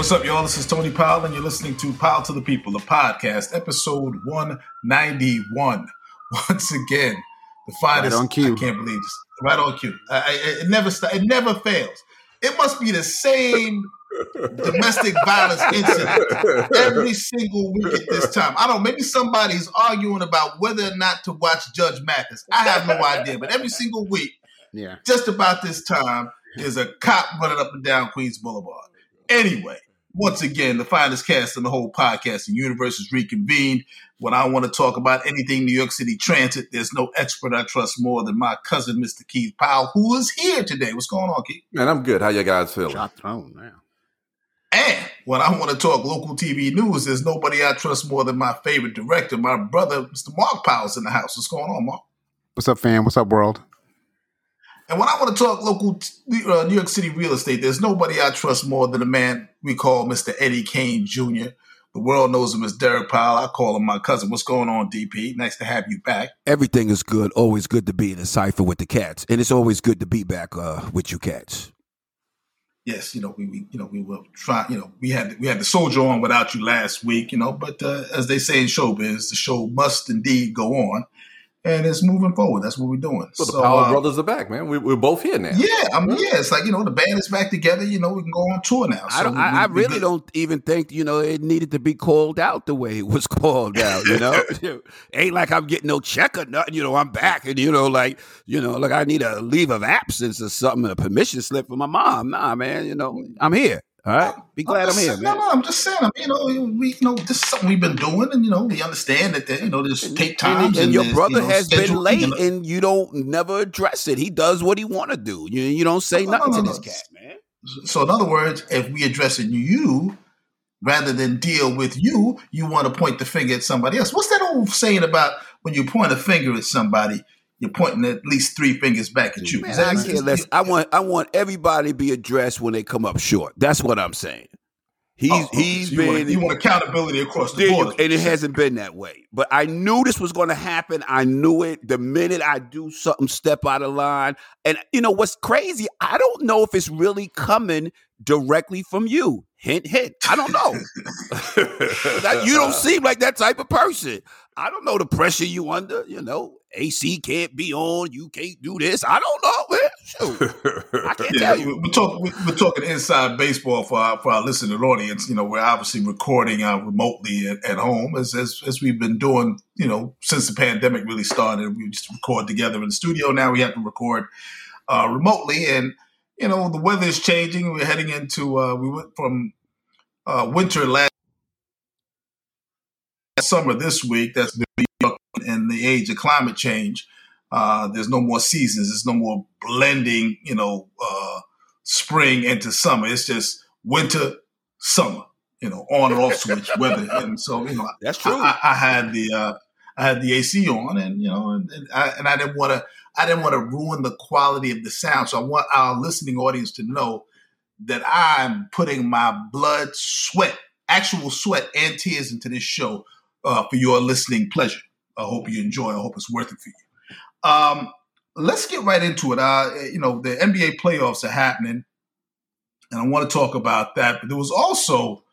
What's up, y'all? This is Tony Powell, and you're listening to Powell to the People, the podcast, episode 191. Once again, the finest. Right on cue. I can't believe this. Right on cue. I, I, it never st- It never fails. It must be the same domestic violence incident every single week at this time. I don't know. Maybe somebody's arguing about whether or not to watch Judge Mathis. I have no idea. But every single week, Yeah. just about this time, there's a cop running up and down Queens Boulevard. Anyway, once again, the finest cast in the whole podcasting universe is reconvened. When I want to talk about anything New York City transit, there's no expert I trust more than my cousin, Mr. Keith Powell, who is here today. What's going on, Keith? Man, I'm good. How you guys feeling? Shot thrown now. And when I want to talk local TV news, there's nobody I trust more than my favorite director, my brother, Mr. Mark Powell's in the house. What's going on, Mark? What's up, fam? What's up, world? And when I want to talk local uh, New York City real estate, there's nobody I trust more than a man we call Mr. Eddie Kane Jr. The world knows him as Derek Powell. I call him my cousin. What's going on, DP? Nice to have you back. Everything is good. Always good to be in a cipher with the cats, and it's always good to be back uh, with you cats. Yes, you know we, we you know we were trying. You know we had we had the soldier on without you last week. You know, but uh, as they say in showbiz, the show must indeed go on, and it's moving forward. That's what we're doing. Well, the So, Powell uh, Brothers are back, man. We, we're both here now. Yeah, I mean, yeah, it's like you know the band is back together. You know, we can go on tour now. I So don't. we- I, I we- really good. don't even think you know it needed to be called out the way it was called out. You know, ain't like I'm getting no check or nothing. You know, I'm back, and you know, like you know, like I need a leave of absence or something, a permission slip from my mom. Nah, man. You know, I'm here. All right. Be glad I'm just here, saying-. No, no, I'm just saying. I mean, you know, we, you know, this is something we've been doing, and you know, we understand that, you know, there's take And, times, and your brother you know, has been late, know. and you don't never address it. He does what he want to do. You you don't say No, no, nothing no, to no. this cat, man. So, in other words, if we addressing you rather than deal with you, you want to point the finger at somebody else. What's that old saying about when you point a finger at somebody, you're pointing at least three fingers back at you? Man, I care less. I want I want everybody to be addressed when they come up short. That's what I'm saying. He's Oh, he's So you want, been you want accountability across the board, and it hasn't been that way. But I knew this was going to happen. I knew it the minute I do something step out of line. And you know what's crazy? I don't know if it's really coming directly from you. Hint, hint. I don't know. That- you don't seem like that type of person. I don't know the pressure you under. You know, AC can't be on. You can't do this. I don't know, man. Shoot. I can't Yeah, tell you. we- we're talking. we- We're talking inside baseball for our, for our listening audience. You know, we're obviously recording uh, remotely at, at home, as, as as we've been doing. You know, since the pandemic really started, we just record together in the studio. Now we have to record uh, remotely, and you know, the weather is changing. We're heading into. Uh, we went from uh, winter last summer this week. That's New York in the age of climate change. Uh, there's no more seasons. There's no more blending, you know, uh, spring into summer. It's just winter, summer, you know, on and off switch weather. And so, you know, That's true. I, I, I had the uh, I had the AC on, and you know, and, and I and I didn't want to I didn't want to ruin the quality of the sound. So I want our listening audience to know that I'm putting my blood, sweat, actual sweat, and tears into this show uh, for your listening pleasure. I hope you enjoy. I hope it's worth it for you. Um, let's get right into it. Uh, you know, the NBA playoffs are happening, and I want to talk about that. But there was also,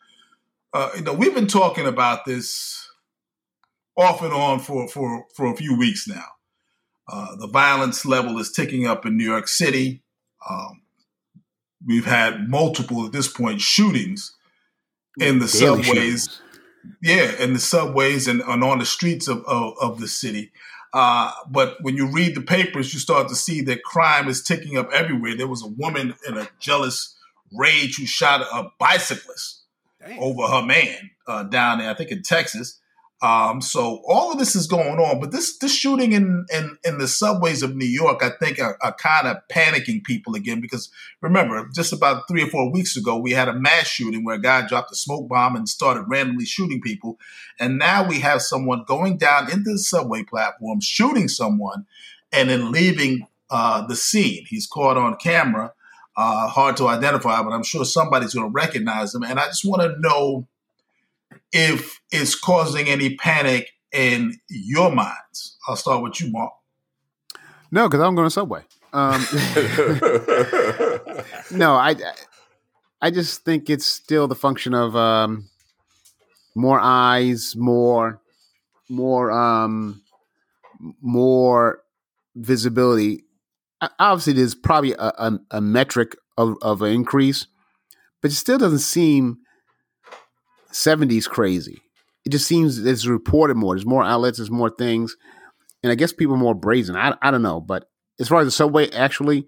uh, you know, we've been talking about this off and on for for for a few weeks now. Uh, the violence level is ticking up in New York City. Um, we've had multiple at this point shootings in the Daily subways shootings. Yeah, in the subways and, and on the streets of, of, of the city. Uh, but when you read the papers, you start to see that crime is ticking up everywhere. There was a woman in a jealous rage who shot a bicyclist Damn. over her man uh, down there, I think in Texas. Um, so all of this is going on, but this this shooting in in, in the subways of New York, I think, are, are kind of panicking people again because remember, just about three or four weeks ago, we had a mass shooting where a guy dropped a smoke bomb and started randomly shooting people, and now we have someone going down into the subway platform, shooting someone, and then leaving uh, the scene. He's caught on camera. Uh, hard to identify, but I'm sure somebody's going to recognize him. And I just want to know if it's causing any panic in your minds. I'll start with you, Mark. No, because I'm going to Subway. Um, no, I I just think it's still the function of um, more eyes, more, more, um, more visibility. Obviously, there's probably a, a, a metric of, of an increase, but it still doesn't seem 70s crazy. It just seems it's reported more. There's more outlets. There's more things, and I guess people are more brazen. I, I don't know, but as far as the subway actually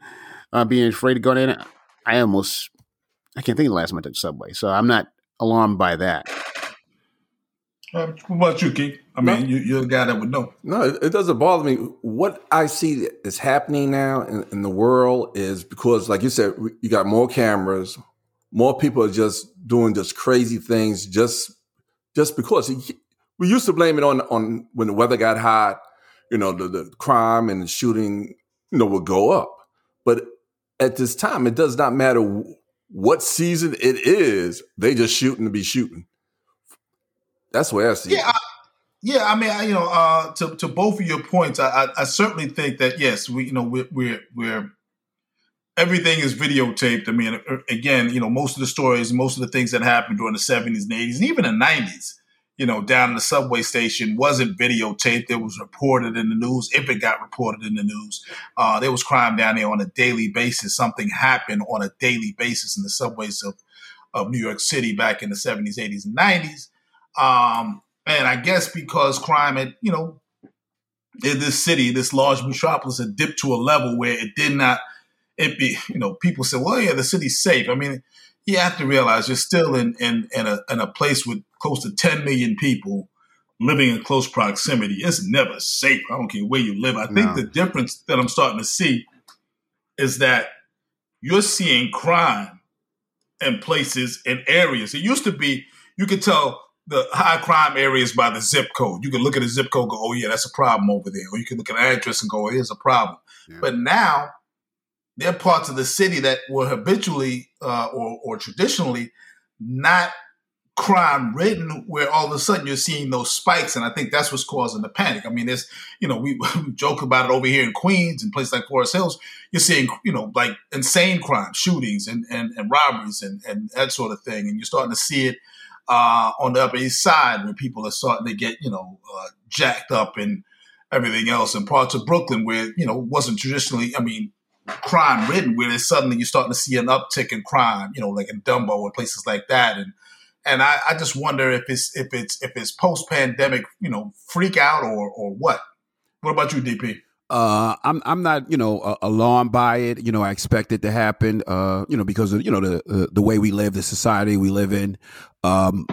uh, being afraid to go in, I almost I can't think of the last time I took subway, so I'm not alarmed by that. Uh, what about you, Keith? I mean, no. you, you're a guy that would know. No, it, it, doesn't bother me. What I see is happening now in, in, the world is because, like you said, you got more cameras, more people are just doing just crazy things just just because. We used to blame it on on when the weather got hot, you know, the, the crime and the shooting, you know, would go up. But at this time, it does not matter what season it is, they just shooting to be shooting. That's where I see yeah. I, yeah, I mean, I, you know, uh, to to both of your points, I, I, I certainly think that yes, we you know we're we're, we're everything is videotaped. I mean, again, you know, most of the stories, most of the things that happened during the seventies and eighties, and even the nineties, you know, down in the subway station wasn't videotaped. It was reported in the news. If it got reported in the news, uh, there was crime down there on a daily basis. Something happened on a daily basis in the subways of, of New York City back in the 70s, 80s, and 90s. Um, and I guess because crime had, you know, in this city, this large metropolis had dipped to a level where it did not, it be, you know, people say, well, yeah, the city's safe. I mean, you have to realize you're still in, in, in, a, in a place with close to 10 million people living in close proximity. It's never safe. I don't care where you live. I think the difference that I'm starting to see is that you're seeing crime in places in areas. It used to be you could tell the high crime areas by the zip code. You could look at a zip code, go, oh yeah, that's a problem over there. Or you can look at an address and go, oh, here's a problem. Yeah. But now there are parts of the city that were habitually uh, or, or traditionally not crime ridden where all of a sudden you're seeing those spikes and i think that's what's causing the panic. I mean there's you know we, we, joke about it over here in queens and places like forest hills you're seeing you know like insane crime shootings and, and, and robberies and, and that sort of thing and you're starting to see it uh, on the upper east side where people are starting to get you know uh, jacked up and everything else and parts of brooklyn where you know wasn't traditionally i mean crime ridden where suddenly you're starting to see an uptick in crime you know like in dumbo and places like that and and I, I just wonder if it's if it's if it's post pandemic, you know, freak out or or what. What about you, DP? Uh, I'm I'm not you know uh, alarmed by it. You know, I expect it to happen. Uh, you know, because of you know the uh, the way we live, the society we live in. Um,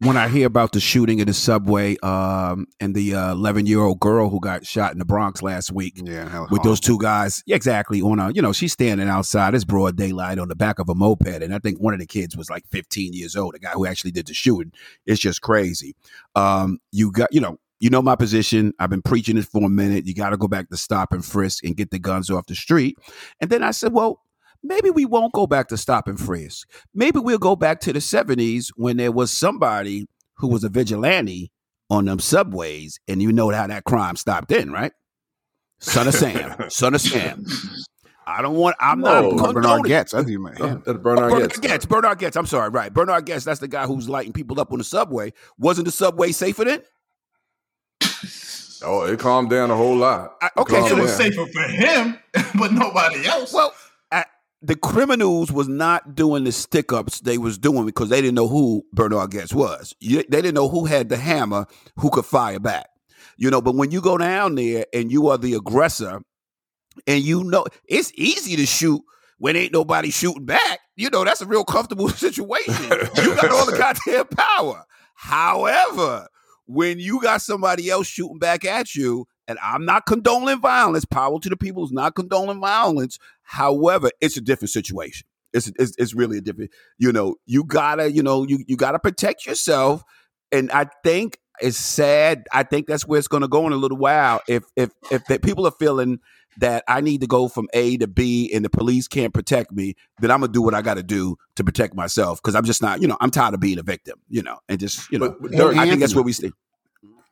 when I hear about the shooting in the subway um, and the 11 uh, year old girl who got shot in the Bronx last week yeah, with those two guys, yeah, exactly. On a, you know, she's standing outside. It's broad daylight on the back of a moped, and I think one of the kids was like 15 years old. The guy who actually did the shooting. It's just crazy. Um, you got, you know, you know my position. I've been preaching it for a minute. You got to go back to stop and frisk and get the guns off the street. And then I said, well, maybe we won't go back to stop and frisk. Maybe we'll go back to the 70s when there was somebody who was a vigilante on them subways, and you know how that crime stopped in, right? Son of Sam, son of Sam. I don't want. I'm no, not Bernhard Goetz. I think man. Uh, that's Bernhard, oh, Bernhard Goetz. Bernhard Goetz. I'm sorry. Right. Bernhard Goetz. That's the guy who's lighting people up on the subway. Wasn't the subway safer then? Oh, it calmed down a whole lot. I, okay, it was safer for him, but nobody else. Well, the criminals was not doing the stick ups they was doing because they didn't know who Bernhard Goetz was. they didn't know who had the hammer, who could fire back. You know, but when you go down there and you are the aggressor, and you know it's easy to shoot when ain't nobody shooting back. You know, that's a real comfortable situation. you got all the goddamn power. However, when you got somebody else shooting back at you, and I'm not condoning violence. Powell to the People is not condoning violence. However, it's a different situation. It's, it's, it's really a different. You know, you gotta you know you you gotta protect yourself. And I think it's sad. I think that's where it's going to go in a little while. If if if people are feeling that I need to go from A to B and the police can't protect me, then I'm gonna do what I got to do to protect myself because I'm just not, you know, I'm tired of being a victim, you know, and just, you know, but, but, I Anthony, think that's where we stay.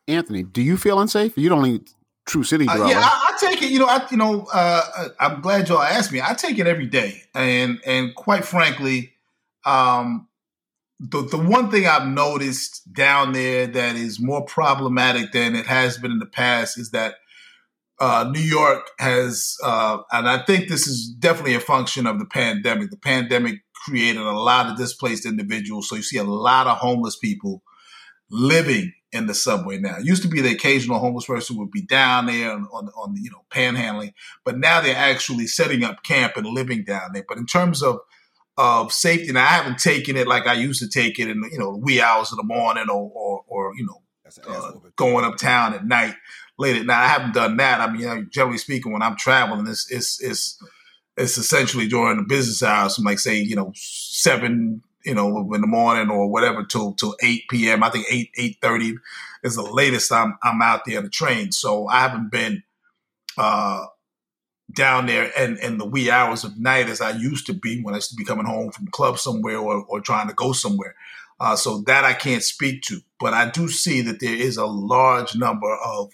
Anthony, do you feel unsafe? You don't even True City Uh, yeah, I, I, take it. You know, I you know, uh, I'm glad y'all asked me. I take it every day, and and quite frankly, um, the the one thing I've noticed down there that is more problematic than it has been in the past is that uh, New York has, uh, and I think this is definitely a function of the pandemic. The pandemic created a lot of displaced individuals, so you see a lot of homeless people living in the subway now. It used to be the occasional homeless person would be down there on, on, on you know panhandling, but now they're actually setting up camp and living down there. But in terms of of safety, and I haven't taken it like I used to take it in you know wee hours of the morning or or, or you know uh, going uptown at night late at night. I haven't done that. I mean, generally speaking, when I'm traveling, it's it's it's it's essentially during the business hours, from like say you know seven you know, in the morning or whatever till till eight p.m. I think eight eight thirty is the latest I'm I'm out there on the train. So I haven't been uh, down there and in the wee hours of night as I used to be when I used to be coming home from club somewhere or, or trying to go somewhere. Uh, so that I can't speak to, but I do see that there is a large number of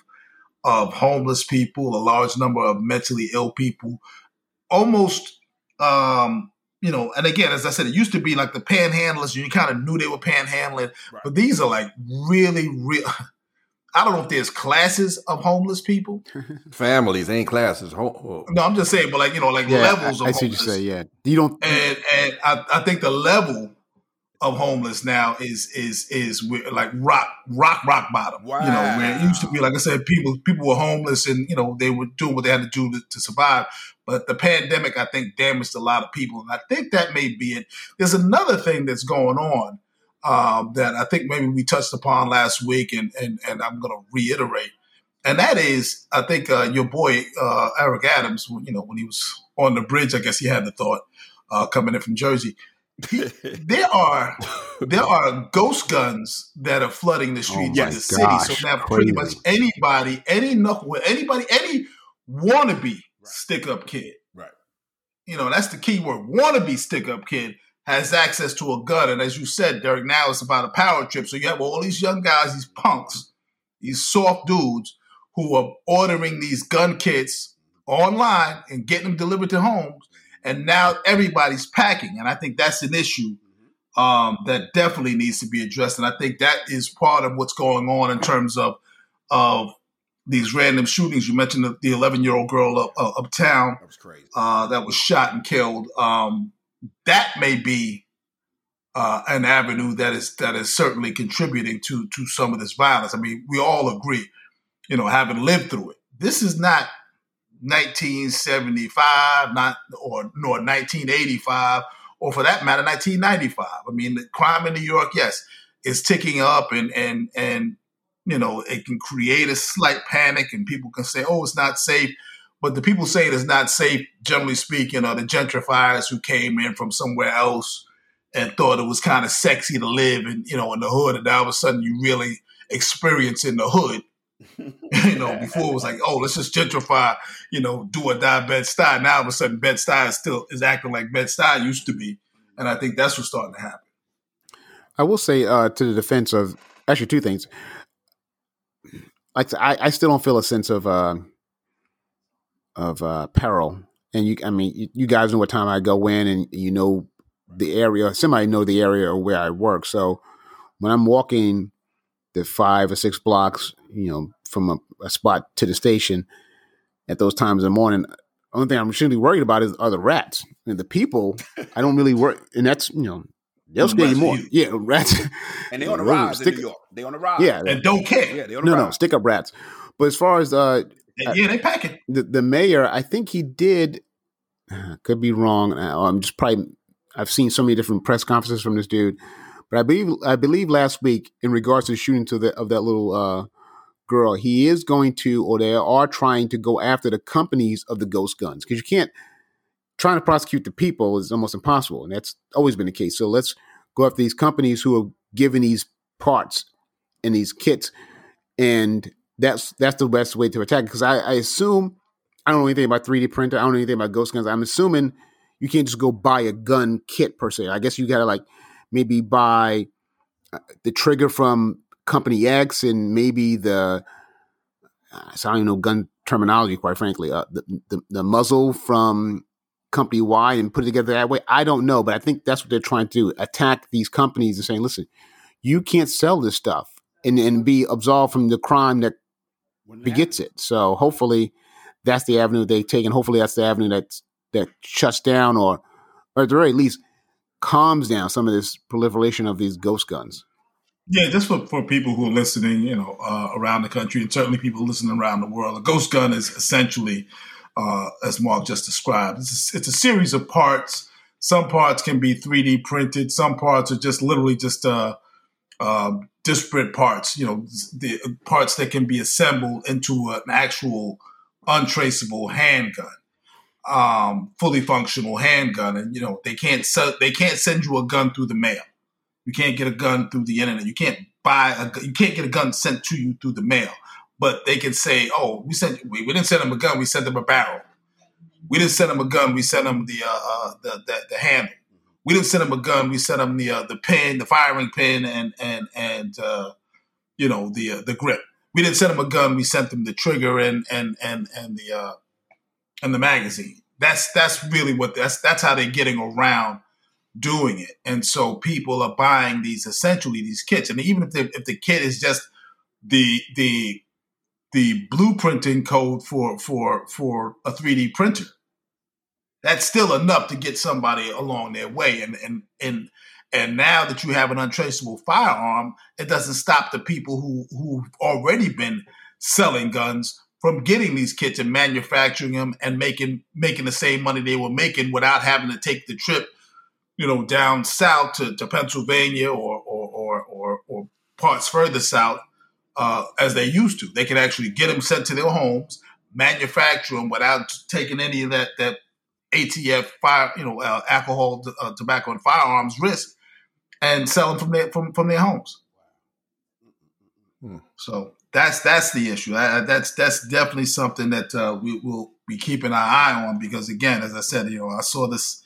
of homeless people, a large number of mentally ill people, almost um, you know, and again, as I said, it used to be like the panhandlers, you kind of knew they were panhandling, right. but these are like really, real. I don't know if there's classes of homeless people. Families ain't classes. No, I'm just saying, but like you know, like yeah, levels. I, I see what you say. Yeah, you don't. And and I, I think the level of homeless now is is is like rock rock rock bottom. Wow. You know, where it used to be, like I said, people people were homeless and you know they were doing what they had to do to, to survive. But the pandemic, I think, damaged a lot of people, and I think that may be it. There's another thing that's going on um, that I think maybe we touched upon last week, and and and I'm going to reiterate, and that is, I think uh, your boy uh, Eric Adams, you know, when he was on the bridge, I guess he had the thought uh, coming in from Jersey. there are there are ghost guns that are flooding the streets oh of the gosh, city. So now, crazy. pretty much anybody, any knuckle, anybody, any wannabe right. stick up kid. Right. You know, that's the key word. Wannabe stick up kid has access to a gun. And as you said, Derek, now it's about a power trip. So you have all these young guys, these punks, these soft dudes who are ordering these gun kits online and getting them delivered to homes. And now everybody's packing. And I think that's an issue um, that definitely needs to be addressed. And I think that is part of what's going on in terms of of these random shootings. You mentioned the 11 year old girl up, uh, uptown that was crazy. Uh, that was shot and killed. Um, that may be uh, an avenue that is that is certainly contributing to to some of this violence. I mean, we all agree, you know, having lived through it. This is not 1975, not or nor 1985, or for that matter, 1995. I mean, the crime in New York, yes, is ticking up, and and and you know, it can create a slight panic and people can say, oh, it's not safe. But the people saying it's not safe, generally speaking, are the gentrifiers who came in from somewhere else and thought it was kind of sexy to live in, you know, in the hood. And all of a sudden you really experience in the hood. you know, before it was like, oh, let's just gentrify, you know, do or die Bed-Stuy. Now all of a sudden Bed-Stuy is still is acting like Bed-Stuy used to be. And I think that's what's starting to happen. I will say uh, to the defense of actually two things like I, I still don't feel a sense of uh, of uh, peril. And you, I mean, you, you, guys know what time I go in, and you know the area. Somebody know the area where I work. So when I'm walking the five or six blocks, you know, from a, a spot to the station at those times in the morning, only thing I'm really worried about is are the rats and the people. I don't really worry, and that's you know They'll scare you more. Yeah, rats. And they on the rise stick, in New York. They on the rise. Yeah, and don't care. Yeah, they on the no, rise. no, stick up rats. But as far as uh, yeah, they packing. The, the mayor, I think he did. Could be wrong. I'm just probably. I've seen so many different press conferences from this dude, but I believe I believe last week in regards to the shooting to the of that little uh, girl, he is going to, or they are trying to go after the companies of the ghost guns because you can't trying to prosecute the people is almost impossible, and that's always been the case. So let's go after these companies who are giving these parts and these kits, and that's that's the best way to attack. Because I, I assume I don't know anything about 3D printer. I don't know anything about ghost guns. I'm assuming you can't just go buy a gun kit per se. I guess you gotta like maybe buy uh, the trigger from company X and maybe the uh, so I don't know gun terminology quite frankly. Uh, the, the, the muzzle from company Y and put it together that way. I don't know, but I think that's what they're trying to do: attack these companies and saying, "Listen, you can't sell this stuff and and be absolved from the crime that begets it." So hopefully, that's the avenue they take, and hopefully, that's the avenue that that shuts down or, or at the very least, calms down some of this proliferation of these ghost guns. Yeah, just for, for people who are listening, you know, uh, around the country, and certainly people listening around the world, a ghost gun is essentially, uh, as Mark just described, it's a, it's a, series of parts. Some parts can be 3D printed. Some parts are just literally just uh, uh, disparate parts. You know, the parts that can be assembled into an actual untraceable handgun, um, fully functional handgun. And you know, they can't sell, they can't send you a gun through the mail you can't get a gun through the internet. You can't buy a you can't get a gun sent to you through the mail. But they can say, "Oh, we sent we, we didn't send them a gun. We sent them a barrel. We didn't send them a gun. We sent them the uh, uh, the, the, the handle. We didn't send them a gun. We sent them the uh, the pin, the firing pin, and and and uh, you know the uh, the grip. We didn't send them a gun. We sent them the trigger and and and and the uh, and the magazine. That's that's really what that's that's how they're getting around doing it. And so people are buying these essentially these kits. And even if the if the kit is just the the the blueprinting code for for for a 3D printer, that's still enough to get somebody along their way. And and and and now that you have an untraceable firearm, it doesn't stop the people who who've already been selling guns from getting these kits and manufacturing them and making making the same money they were making without having to take the trip you know, down south to, to Pennsylvania or, or, or, or, or parts further south uh, as they used to. They can actually get them sent to their homes, manufacture them without taking any of that that ATF fire, you know, uh, alcohol, uh, tobacco, and firearms risk, and sell them from their from, from their homes. Hmm. So that's that's the issue. I, that's that's definitely something that uh, we will be keeping our eye on because, again, as I said, you know, I saw this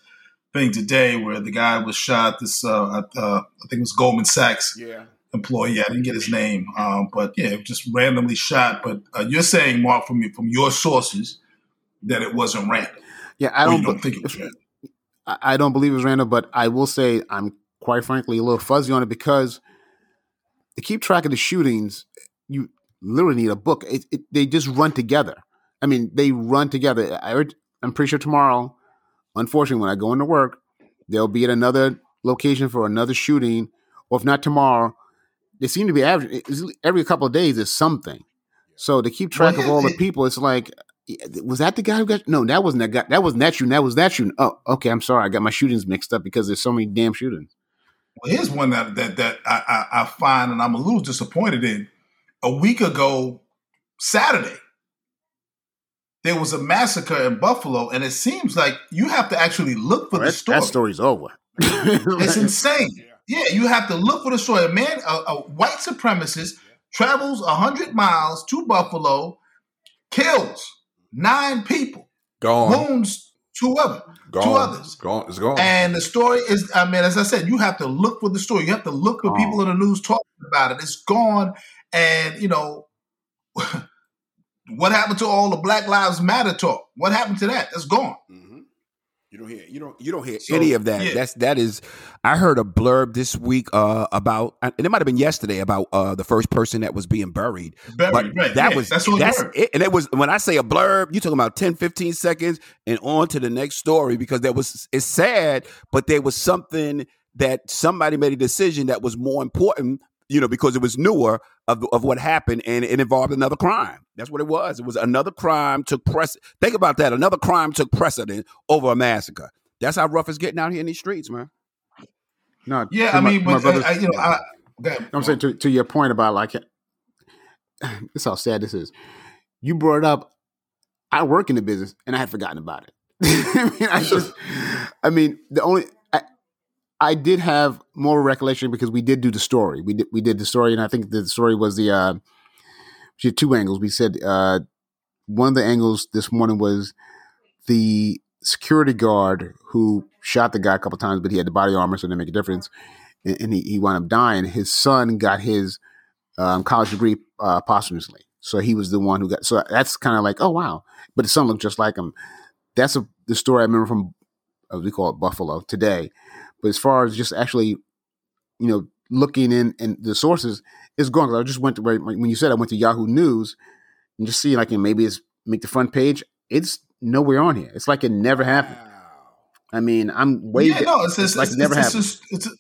thing today where the guy was shot. This uh, uh, I think it was Goldman Sachs yeah. employee. I didn't get his name, um, but yeah, just randomly shot. But uh, you're saying, Mark, from from your sources, that it wasn't random. Yeah, I don't, don't think it was random. I don't believe it was random, but I will say I'm quite frankly a little fuzzy on it because to keep track of the shootings, you literally need a book. It, it, they just run together. I mean, they run together. I, I'm pretty sure tomorrow unfortunately, when I go into work, they'll be at another location for another shooting, or if not tomorrow, they seem to be average every couple of days. There's something. So to keep track well, of all the people, it's like, was that the guy who got? No, that wasn't that guy. That wasn't that shooting. That was that shooting. Oh, okay. I'm sorry. I got my shootings mixed up because there's so many damn shootings. Well, here's one that that that I, I, I find and I'm a little disappointed in. A week ago, Saturday, there was a massacre in Buffalo, and it seems like you have to actually look for oh, the story. That story's over. it's insane. Yeah, you have to look for the story. A man, a, a white supremacist, travels hundred miles to Buffalo, kills nine people, gone, wounds two other, gone. two others. Gone. It's gone. And the story is, I mean, as I said, you have to look for the story. You have to look for people in the news talking about it. It's gone, and you know. What happened to all the Black Lives Matter talk? What happened to that? That's gone. Mm-hmm. You don't hear you don't you don't hear so, any of that. Yeah. That's that is. I heard a blurb this week uh, about, and it might have been yesterday about uh, the first person that was being buried. Buried, but right? That yeah, was that's, that's it. And it was when I say a blurb, you talking about 10, 15 seconds, and on to the next story because there was it's sad, but there was something that somebody made a decision that was more important you know, because it was newer of, of what happened and it involved another crime. That's what it was. It was another crime took press. Think about that. Another crime took precedent over a massacre. That's how rough it's getting out here in these streets, man. No, yeah, I my, mean, but uh, I, uh, you know, I, I'm saying to, to your point about like, this how sad this is. You brought up. I work in the business and I had forgotten about it. I mean, I just, I mean, the only I did have more recollection because we did do the story. We did we did the story, and I think the story was the uh, she had two angles. We said uh, one of the angles this morning was the security guard who shot the guy a couple times, but he had the body armor, so it didn't make a difference, and, and he, he wound up dying. His son got his um, college degree uh, posthumously, so he was the one who got. So that's kind of like, oh wow, but the son looked just like him. That's a, the story I remember from as we call it Buffalo today. But as far as just actually, you know, looking in and the sources, it's gone. I just went to where when you said I went to Yahoo News and just see like maybe it's make the front page. It's nowhere on here. It's like it never happened. I mean, I'm way. Yeah, no, it's, it's, it's like it's, never happened. It's, it's, it's,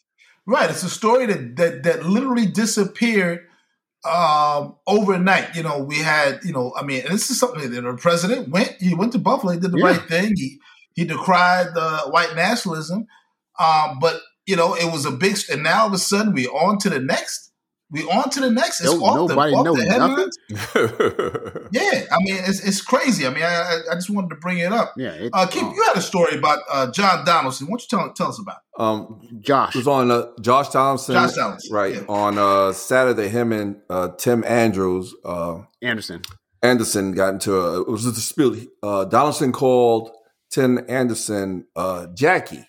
right. It's a story that that that literally disappeared um, overnight. You know, we had, you know, I mean, and this is something that the president went. He went to Buffalo. He did the Yeah. right thing. He he decried the white nationalism, um, but you know, it was a big. And now all of a sudden, we on to the next. We on to the next. It's No- off the, nobody off knows the headlines. yeah, Yeah, I mean, it's, it's crazy. I mean, I, I- I just wanted to bring it up. yeah, it's Uh, Keith, gone. you had a story about uh, John Donaldson. Why don't you tell, tell us about it? um, Josh. it was on uh, Josh Donaldson, Josh Donaldson, right? yeah. On uh, Saturday, him and uh, Tim Andrews, uh, Anderson. Anderson got into a it was a dispute. Uh, Donaldson called Tim Anderson uh, Jackie,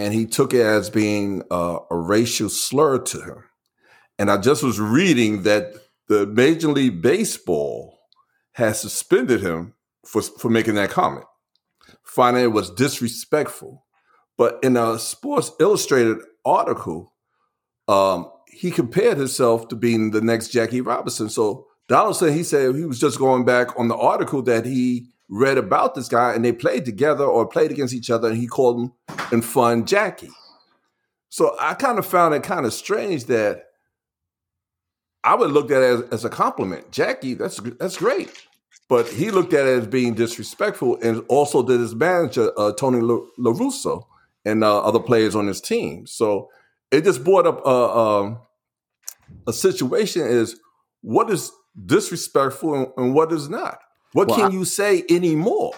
and he took it as being uh, a racial slur to him. And I just was reading that the Major League Baseball has suspended him for for making that comment, finding it was disrespectful. But in a Sports Illustrated article, um, he compared himself to being the next Jackie Robinson. So Donaldson, he said he was just going back on the article that he read about this guy, and they played together or played against each other, and he called him in fun Jackie. So I kind of found it kind of strange that I would look at it as, as a compliment. Jackie, that's that's great. But he looked at it as being disrespectful, and also did his manager uh, Tony La, La Russa and uh, other players on his team. So it just brought up a, um, a situation: is what is disrespectful and, and what is not. What Well, can I- you say anymore?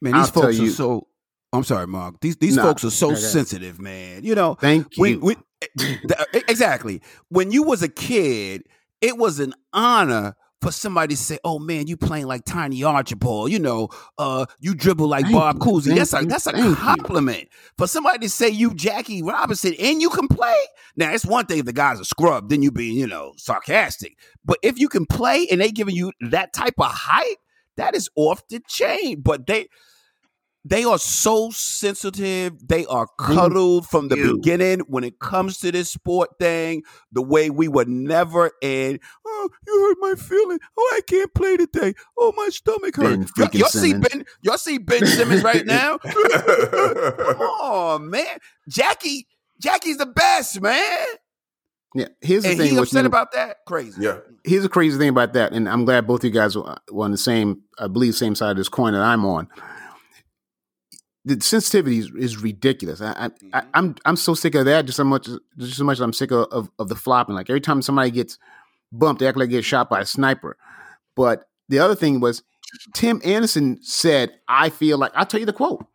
Man, I'll these folks are you- so. I'm sorry, Mark. These these Nah, folks are so sensitive, man. You know, Thank you. when, eh, when, th- eh, exactly. When you was a kid, it was an honor for somebody to say, "Oh man, you playing like Tiny Archibald." You know, uh, you dribble like Thank Bob Cousy. That's a that's a thank you. compliment for somebody to say you Jackie Robinson and you can play. Now it's one thing if the guy's a scrub, then you being you know sarcastic. But if you can play and they giving you that type of hype, that is off the chain. But they they are so sensitive. They are cuddled from the you. beginning when it comes to this sport thing. The way we would never end. Oh, you hurt my feeling. Oh, I can't play today. Oh, my stomach hurts. Y'all, see Ben? Y'all see Ben Simmons right now? oh man. Jackie, Jackie's the best, man. Yeah, here's the And thing. he upset about that. Crazy. yeah, here's the crazy thing about that, and I'm glad both of you guys were were on the same, I believe, same side of this coin that I'm on. The sensitivity is, is ridiculous. I, I, I, mm-hmm. I'm I'm so sick of that. Just so much, just so much. I'm sick of, of of the flopping. Like every time somebody gets bumped, they act like they get shot by a sniper. But the other thing was, Tim Anderson said, "I feel like." I'll tell you the quote.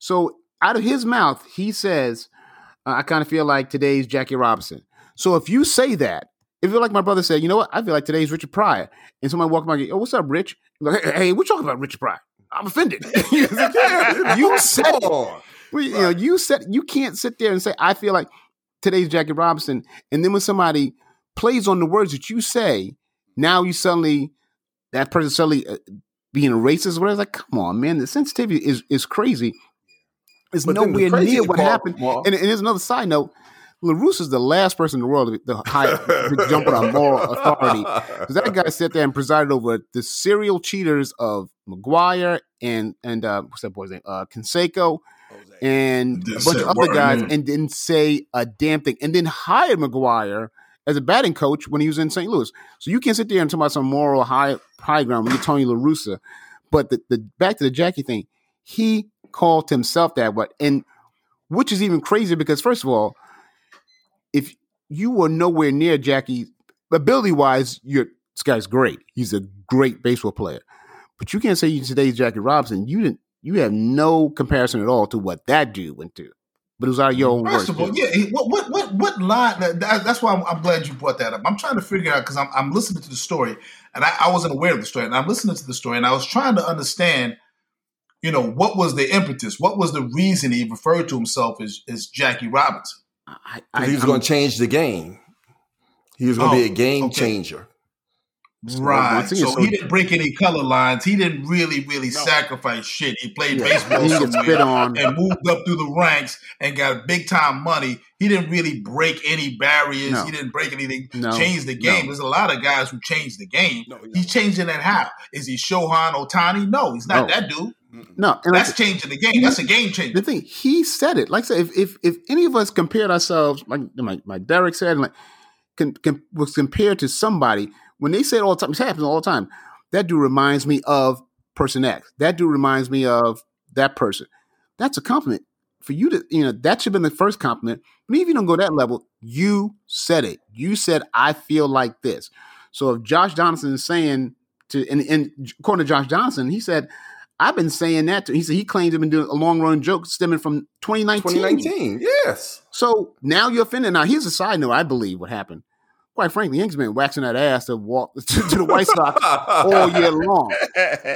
So out of his mouth, he says, "I kind of feel like today's Jackie Robinson." So if you say that, if you're like my brother said, you know what? I feel like today's Richard Pryor. And somebody walk by oh, what's up, Rich? Like, hey, hey, we're talking about Richard Pryor. I'm offended. you said Come it. on. You know, you said you can't sit there and say, I feel like today's Jackie Robinson. And then when somebody plays on the words that you say, now you suddenly that person suddenly uh, being a racist. Whatever. Like, come on, man. The sensitivity is is crazy. It's But nowhere near what part, happened. And, and here's another side note. La Russa is the last person in the world to, high, to jump on moral authority. Because that guy sat there and presided over the serial cheaters of McGwire and and uh, what's that boy's name? Uh, Canseco and a bunch of a other guys, and didn't say a damn thing, and then hired McGwire as a batting coach when he was in St. Louis. So you can't sit there and talk about some moral high high ground when you're Tony La Russa. But the, the back to the Jackie thing, he called himself that, but and which is even crazier because first of all, if you were nowhere near Jackie, ability wise, you're this guy's great. He's a great baseball player. But you can't say you today's Jackie Robinson. You didn't you have no comparison at all to what that dude went through. But it was out of your own words. First of all, yeah. What what what what line? that- that- that's why I'm, I'm glad you brought that up. I'm trying to figure out because I'm I'm listening to the story, and I, I wasn't aware of the story, and I'm listening to the story, and I was trying to understand, you know, what was the impetus? What was the reason he referred to himself as as Jackie Robinson? I, he was going to change the game. He was going to Oh, be a game okay. changer. Right. thing So, he didn't break any color lines. He didn't really, really No. sacrifice shit. He played Yeah. baseball He somewhere spit on. and moved up through the ranks and got big time money. He didn't really break any barriers. No. He didn't break anything. No. Change the game. No. There's a lot of guys who changed the game. No, He's changing it how? Is he Shohei Ohtani? No, he's not No. that dude. No, and That's like, changing the game. That's a game changer. the thing he said it. Like I said, if if, if any of us compared ourselves, like my, my Derek said, like can, can, was compared to somebody when they say it all the time, it happens all the time. That dude reminds me of person X. That dude reminds me of that person. That's a compliment for you to you know that should have been the first compliment. But if you don't go that level, you said it. You said I feel like this. So if Josh Donaldson is saying to and, and according to Josh Johnson, he said. I've been saying that. To, he said he claims he's been doing a long running joke stemming from 2019. 2019, yes. So now you're offended. Now here's a side note. I believe what happened. Quite frankly, Yankees been waxing that ass to walk to, to the White Sox all year long.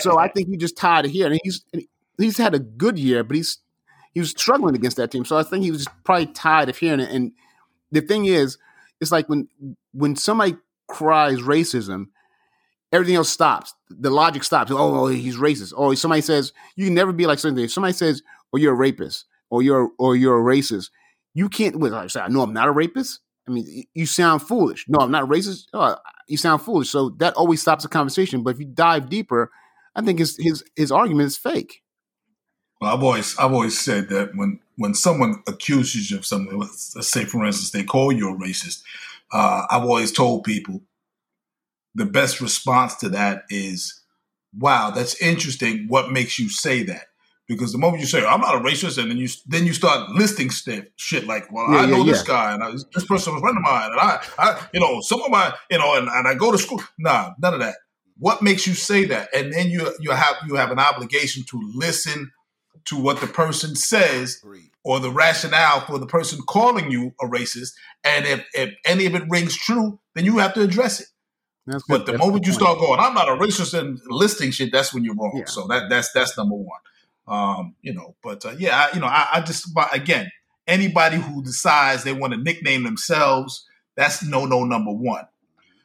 So I think he just tired of hearing. And he's and he's had a good year, but he's he was struggling against that team. So I think he was just probably tired of hearing it. And the thing is, it's like when when somebody cries racism, everything else stops. The logic stops. Oh, oh, he's racist. Oh, somebody says you can never be like something. Somebody says, "Oh, you're a rapist," or "You're or you're a racist," you can't. Well, I say, "No, I'm not a rapist." I mean, you sound foolish. No, I'm not racist. Oh, you sound foolish. So that always stops the conversation. But if you dive deeper, I think his his his argument is fake. Well, I've always I've always said that when when someone accuses you of something, let's, let's say for instance they call you a racist, uh, I've always told people the best response to that is, "Wow, that's interesting. What makes you say that?" Because the moment you say I'm not a racist, and then you then you start listing stuff, shit like, "Well, Yeah, I yeah, know this guy, and I, this person was a friend of mine, and I, I, you know, some of my, you know, and, and I go to school." Nah, none of that. What makes you say that? And then you you have you have an obligation to listen to what the person says or the rationale for the person calling you a racist. And if, if any of it rings true, then you have to address it. That's But the That's moment the you start going, I'm not a racist and listing shit, that's when you're wrong. Yeah. So that that's that's number one. Um, you know, but uh, yeah, I, you know, I, I just but again, anybody who decides they want to nickname themselves, that's no no number one.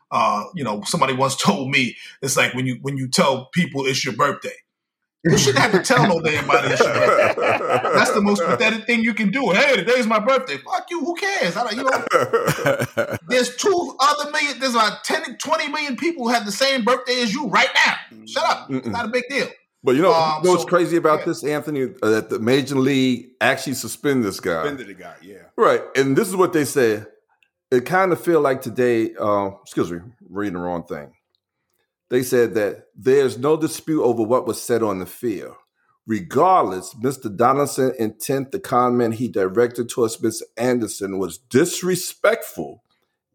Uh, you know, somebody once told me it's like when you when you tell people it's your birthday. You shouldn't have to tell no damn body it's your birthday. That's the most pathetic thing you can do. Hey, today's my birthday. Fuck you. Who cares? I don't, you know, there's two other million, there's about 10, 20 million people who have the same birthday as you right now. Shut up. It's Mm-mm. not a big deal. But you know, Um, you know what's so- crazy about yeah. this, Anthony? Uh, that the Major League actually suspended this guy. Offended the guy, yeah. Right. And this is what they said. It kind of feel like today, uh, excuse me, reading the wrong thing. They said that there's no dispute over what was said on the field. Regardless, Mr. Donaldson's intent, the comment he directed towards Mr. Anderson was disrespectful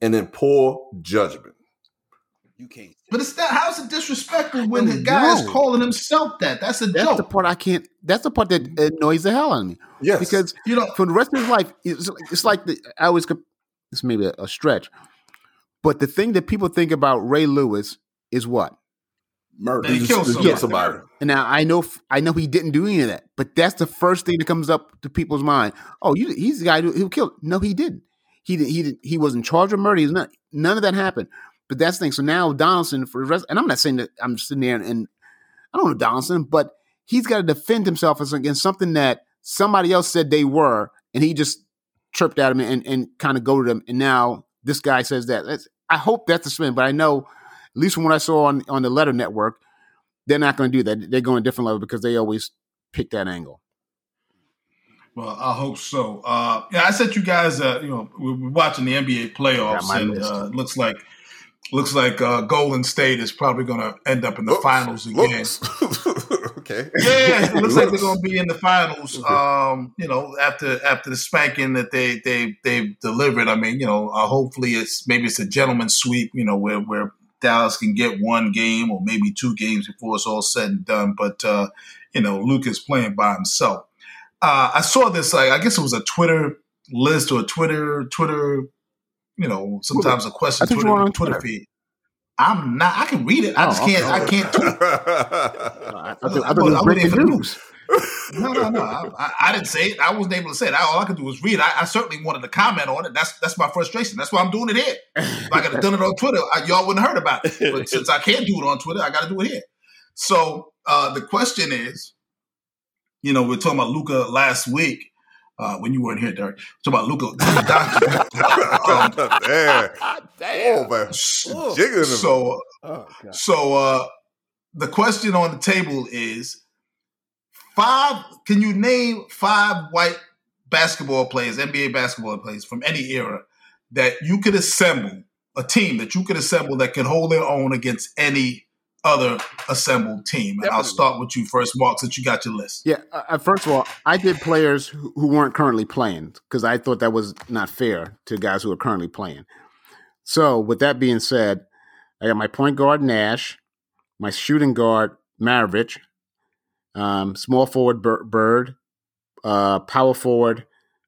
and in poor judgment. You can't. But it's not, how's it disrespectful when don't the oh, guy is calling himself that? That's a That's the part I can't. That's the part that annoys the hell out of me Yes. because You know, for the rest of his life, it's, it's like the, I always. comp- This may be a, a stretch, but the thing that people think about Ray Lewis is what. Murder. That he He killed somebody. killed somebody. And now I know, I know he didn't do any of that, but that's the first thing that comes up to people's mind. Oh, you, he's the guy who, who killed. No, he didn't. He didn't. He didn't. He wasn't charged with murder. He's not. None of that happened. But that's the thing. So now Donaldson for the rest, and I'm not saying that I'm sitting there and, and I don't know Donaldson, but he's got to defend himself against something that somebody else said they were, and he just chirped at him and, and kind of goaded him. And now this guy says that. That's, I hope that's the spin, but I know, at least from what I saw on on the Letter Network, they're not going to do that. They're going a different level because they always pick that angle. Well, I hope so. Uh, yeah, I said you guys. Uh, you know, we we're watching the NBA playoffs, and uh, it looks like looks like uh, Golden State is probably going to end up in the Looks- finals again. okay. Yeah, it looks like they're going to be in the finals. Um, you know, after after the spanking that they they they've delivered. I mean, you know, uh, hopefully it's maybe it's a gentleman's sweep. You know, where where Dallas can get one game or maybe two games before it's all said and done. But uh, you know, Luka's playing by himself. Uh, I saw this. Like, I guess it was a Twitter list or a Twitter Twitter. You know, sometimes a question I Twitter on Twitter Twitter. feed. I'm not. I can read it. I Oh, just can't. okay. I can't tweet. I, I, I I thought it was was breaking waiting news. No, no, no. I, I, I didn't say it. I wasn't able to say it. I, all I could do was read. I, I certainly wanted to comment on it. That's that's my frustration. That's why I'm doing it here. If I could have done it on Twitter, I, y'all wouldn't have heard about it. But since I can't do it on Twitter, I got to do it here. So uh, the question is, you know, we are talking about Luka last week. Uh, when you weren't here, Derek, talking about Luka. um, Damn. Damn. Oh, man. Oh. So Oh, So uh the question on the table is five can you name five white basketball players, NBA basketball players from any era that you could assemble, a team that you could assemble that can hold their own against any other assembled team. And I'll start with you first, Mark, since you got your list. Yeah. Uh, uh, first of all, I did players who, who weren't currently playing because I thought that was not fair to guys who are currently playing. So, with that being said, I got my point guard Nash, my shooting guard Maravich, um, small forward Bir- Bird, uh, power forward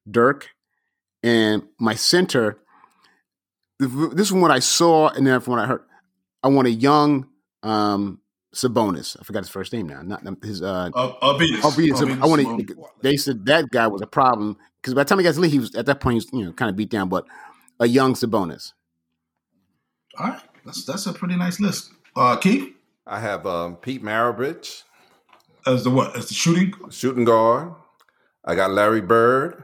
Dirk, and my center. This is what I saw, and then from what I heard, I want a young um, Sabonis. I forgot his first name now. Not his uh, Uh, I want to. They said that guy was a problem because by the time he got to the league, he was at that point he was you know kind of beat down. But a young Sabonis. All right. That's that's a pretty nice list. Uh Keith, I have um, Pete Maravich, as the what? As the shooting? shooting guard. I got Larry Bird.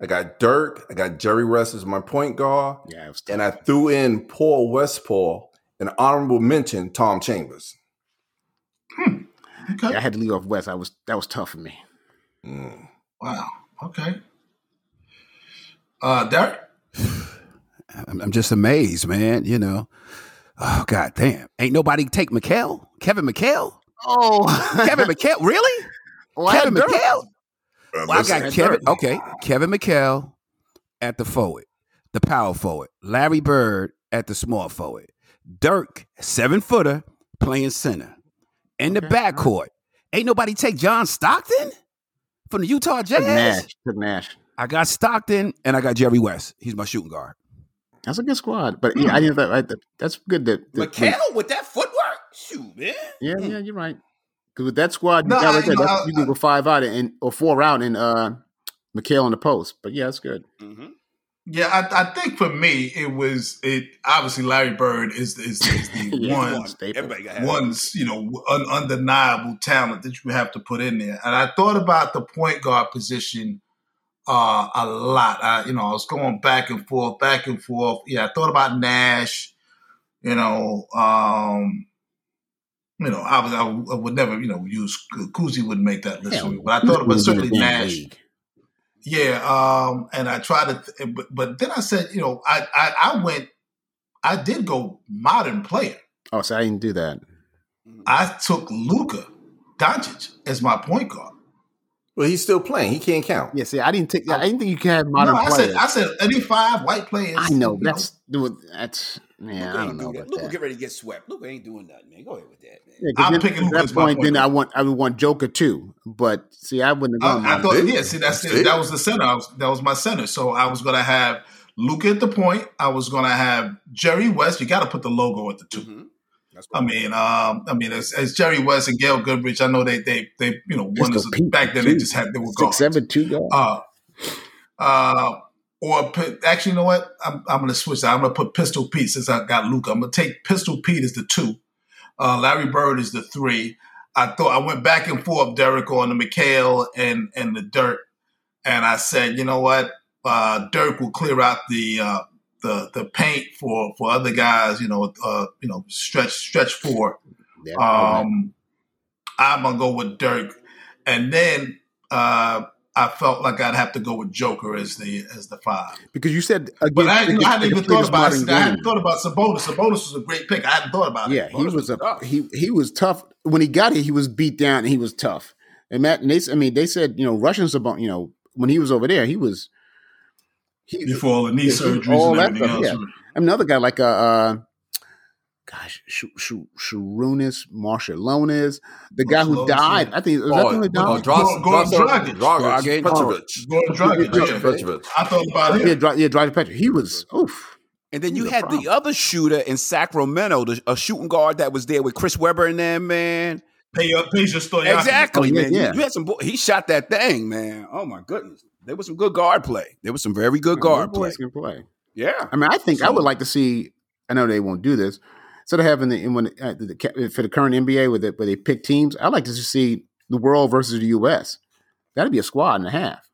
I got Dirk. I got Jerry West as my point guard. Yeah, And I threw in Paul Westphal, an honorable mention, Tom Chambers. Hmm. Okay. yeah, I had to leave off West. I was that was tough for me. Mm. Wow. Okay. Uh Derek? I'm, I'm just amazed, man. You know. Oh God damn! Ain't nobody take McHale? Kevin McHale? Oh, Kevin McHale? Really? Oh, Kevin Dirk. McHale? Well, I got Kevin. Dirk. Okay, Kevin McHale at the forward, the power forward. Larry Bird at the small forward. Dirk, seven footer, playing center. In the Okay, all right. backcourt, ain't nobody take John Stockton from the Utah Took Jazz. Nash. Took Nash. I got Stockton and I got Jerry West. He's my shooting guard. That's a good squad. But yeah, hmm. I didn't. That, that's good. That, that McHale with that footwork, shoot, man. Yeah, yeah, you're right. Because with that squad, you No, got I- right there. you know, that's- I- you can go five out and or four out and uh, McHale in the post. But yeah, that's good. Mm-hmm. Yeah, I, I think for me it was it obviously Larry Bird is is, is the Yeah, one staple. Everybody got one. one's you know un, undeniable talent that you have to put in there. And I thought about the point guard position uh, a lot. I you know I was going back and forth, back and forth. Yeah, I thought about Nash. You know, um, you know, I was I, would- I would never you know use Kuzi wouldn't make that list for me, but I thought about certainly Nash. Yeah, um, and I tried to, th- but, but then I said, you know, I, I I went, I did go modern player. Oh, so I didn't do that. I took Luka Doncic as my point guard. Well, he's still playing. He can't count. Yeah, see, I didn't take. I didn't think you could have modern no, I players. said I said any five white players. I know that's do that's yeah. I don't know about Luka that. get ready to get swept. Luka ain't doing nothing, man. Go ahead with that, man. Yeah, 'cause I'm then picking at Luka that point. point Then I want I would want Joker too. But see, I wouldn't have gone. I, I thought, See? yeah, see, that's See? that was the center. I was, that was my center. So I was going to have Luka at the point. I was going to have Jerry West. You got to put the logo at the 2 Mhm. I mean, um, I mean, as, as Jerry West and Gail Goodrich, I know they, they, they, you know, one is back then they just had they were six guards. seven two guard. Uh, uh, or actually, you know what? I'm, I'm going to switch that. I'm going to put Pistol Pete since I got Luka. I'm going to take Pistol Pete as the two. Uh, Larry Bird is the three. I thought I went back and forth, Derek, on the McHale and and the Dirk, and I said, you know what? Uh, Dirk will clear out the uh, the the paint for for other guys. You know, uh, you know, stretch stretch four. Yeah, Um, I'm gonna go with Dirk, and then uh, I felt like I'd have to go with Joker as the as the five. because you said again. But I, you know, I hadn't even thought about it. I hadn't thought about Sabonis. Sabonis was a great pick. I hadn't thought about Yeah, it. he was a tough. he he was tough when he got here. He was beat down and he was tough. And Matt, and they, I mean, they said you know Russian Sabon, you know, when he was over there, he was he. before all the knee Yeah, surgeries all and that everything stuff, else. yeah. Another guy like uh, uh gosh, Sh- Sh- Sarunas Marciulionis, the guy who died. I think was that the one who oh, died? Dross, Goran Dross, Dragic. Dragic, Dragic. Petrovic. Goran Dragic, Yeah, yeah. Petrovic. I thought about yeah, him. Dra- yeah, Drive Petra. He was oof. And then He's you a had the problem. other shooter in Sacramento, the, a shooting guard that was there with Chris Webber and them, man. Pay your pay your story. Exactly, Oh, yeah, man. You- yeah. You, had some. bo- He shot that thing, man. Oh my goodness, there was some good guard play. There was some very good guard play. can play. Yeah, I mean, I think I would like to see. I know they won't do this. Instead of having the when uh, the, the for the current NBA with it, where they pick teams, I'd like to just see the world versus the U.S. That'd be a squad and a half.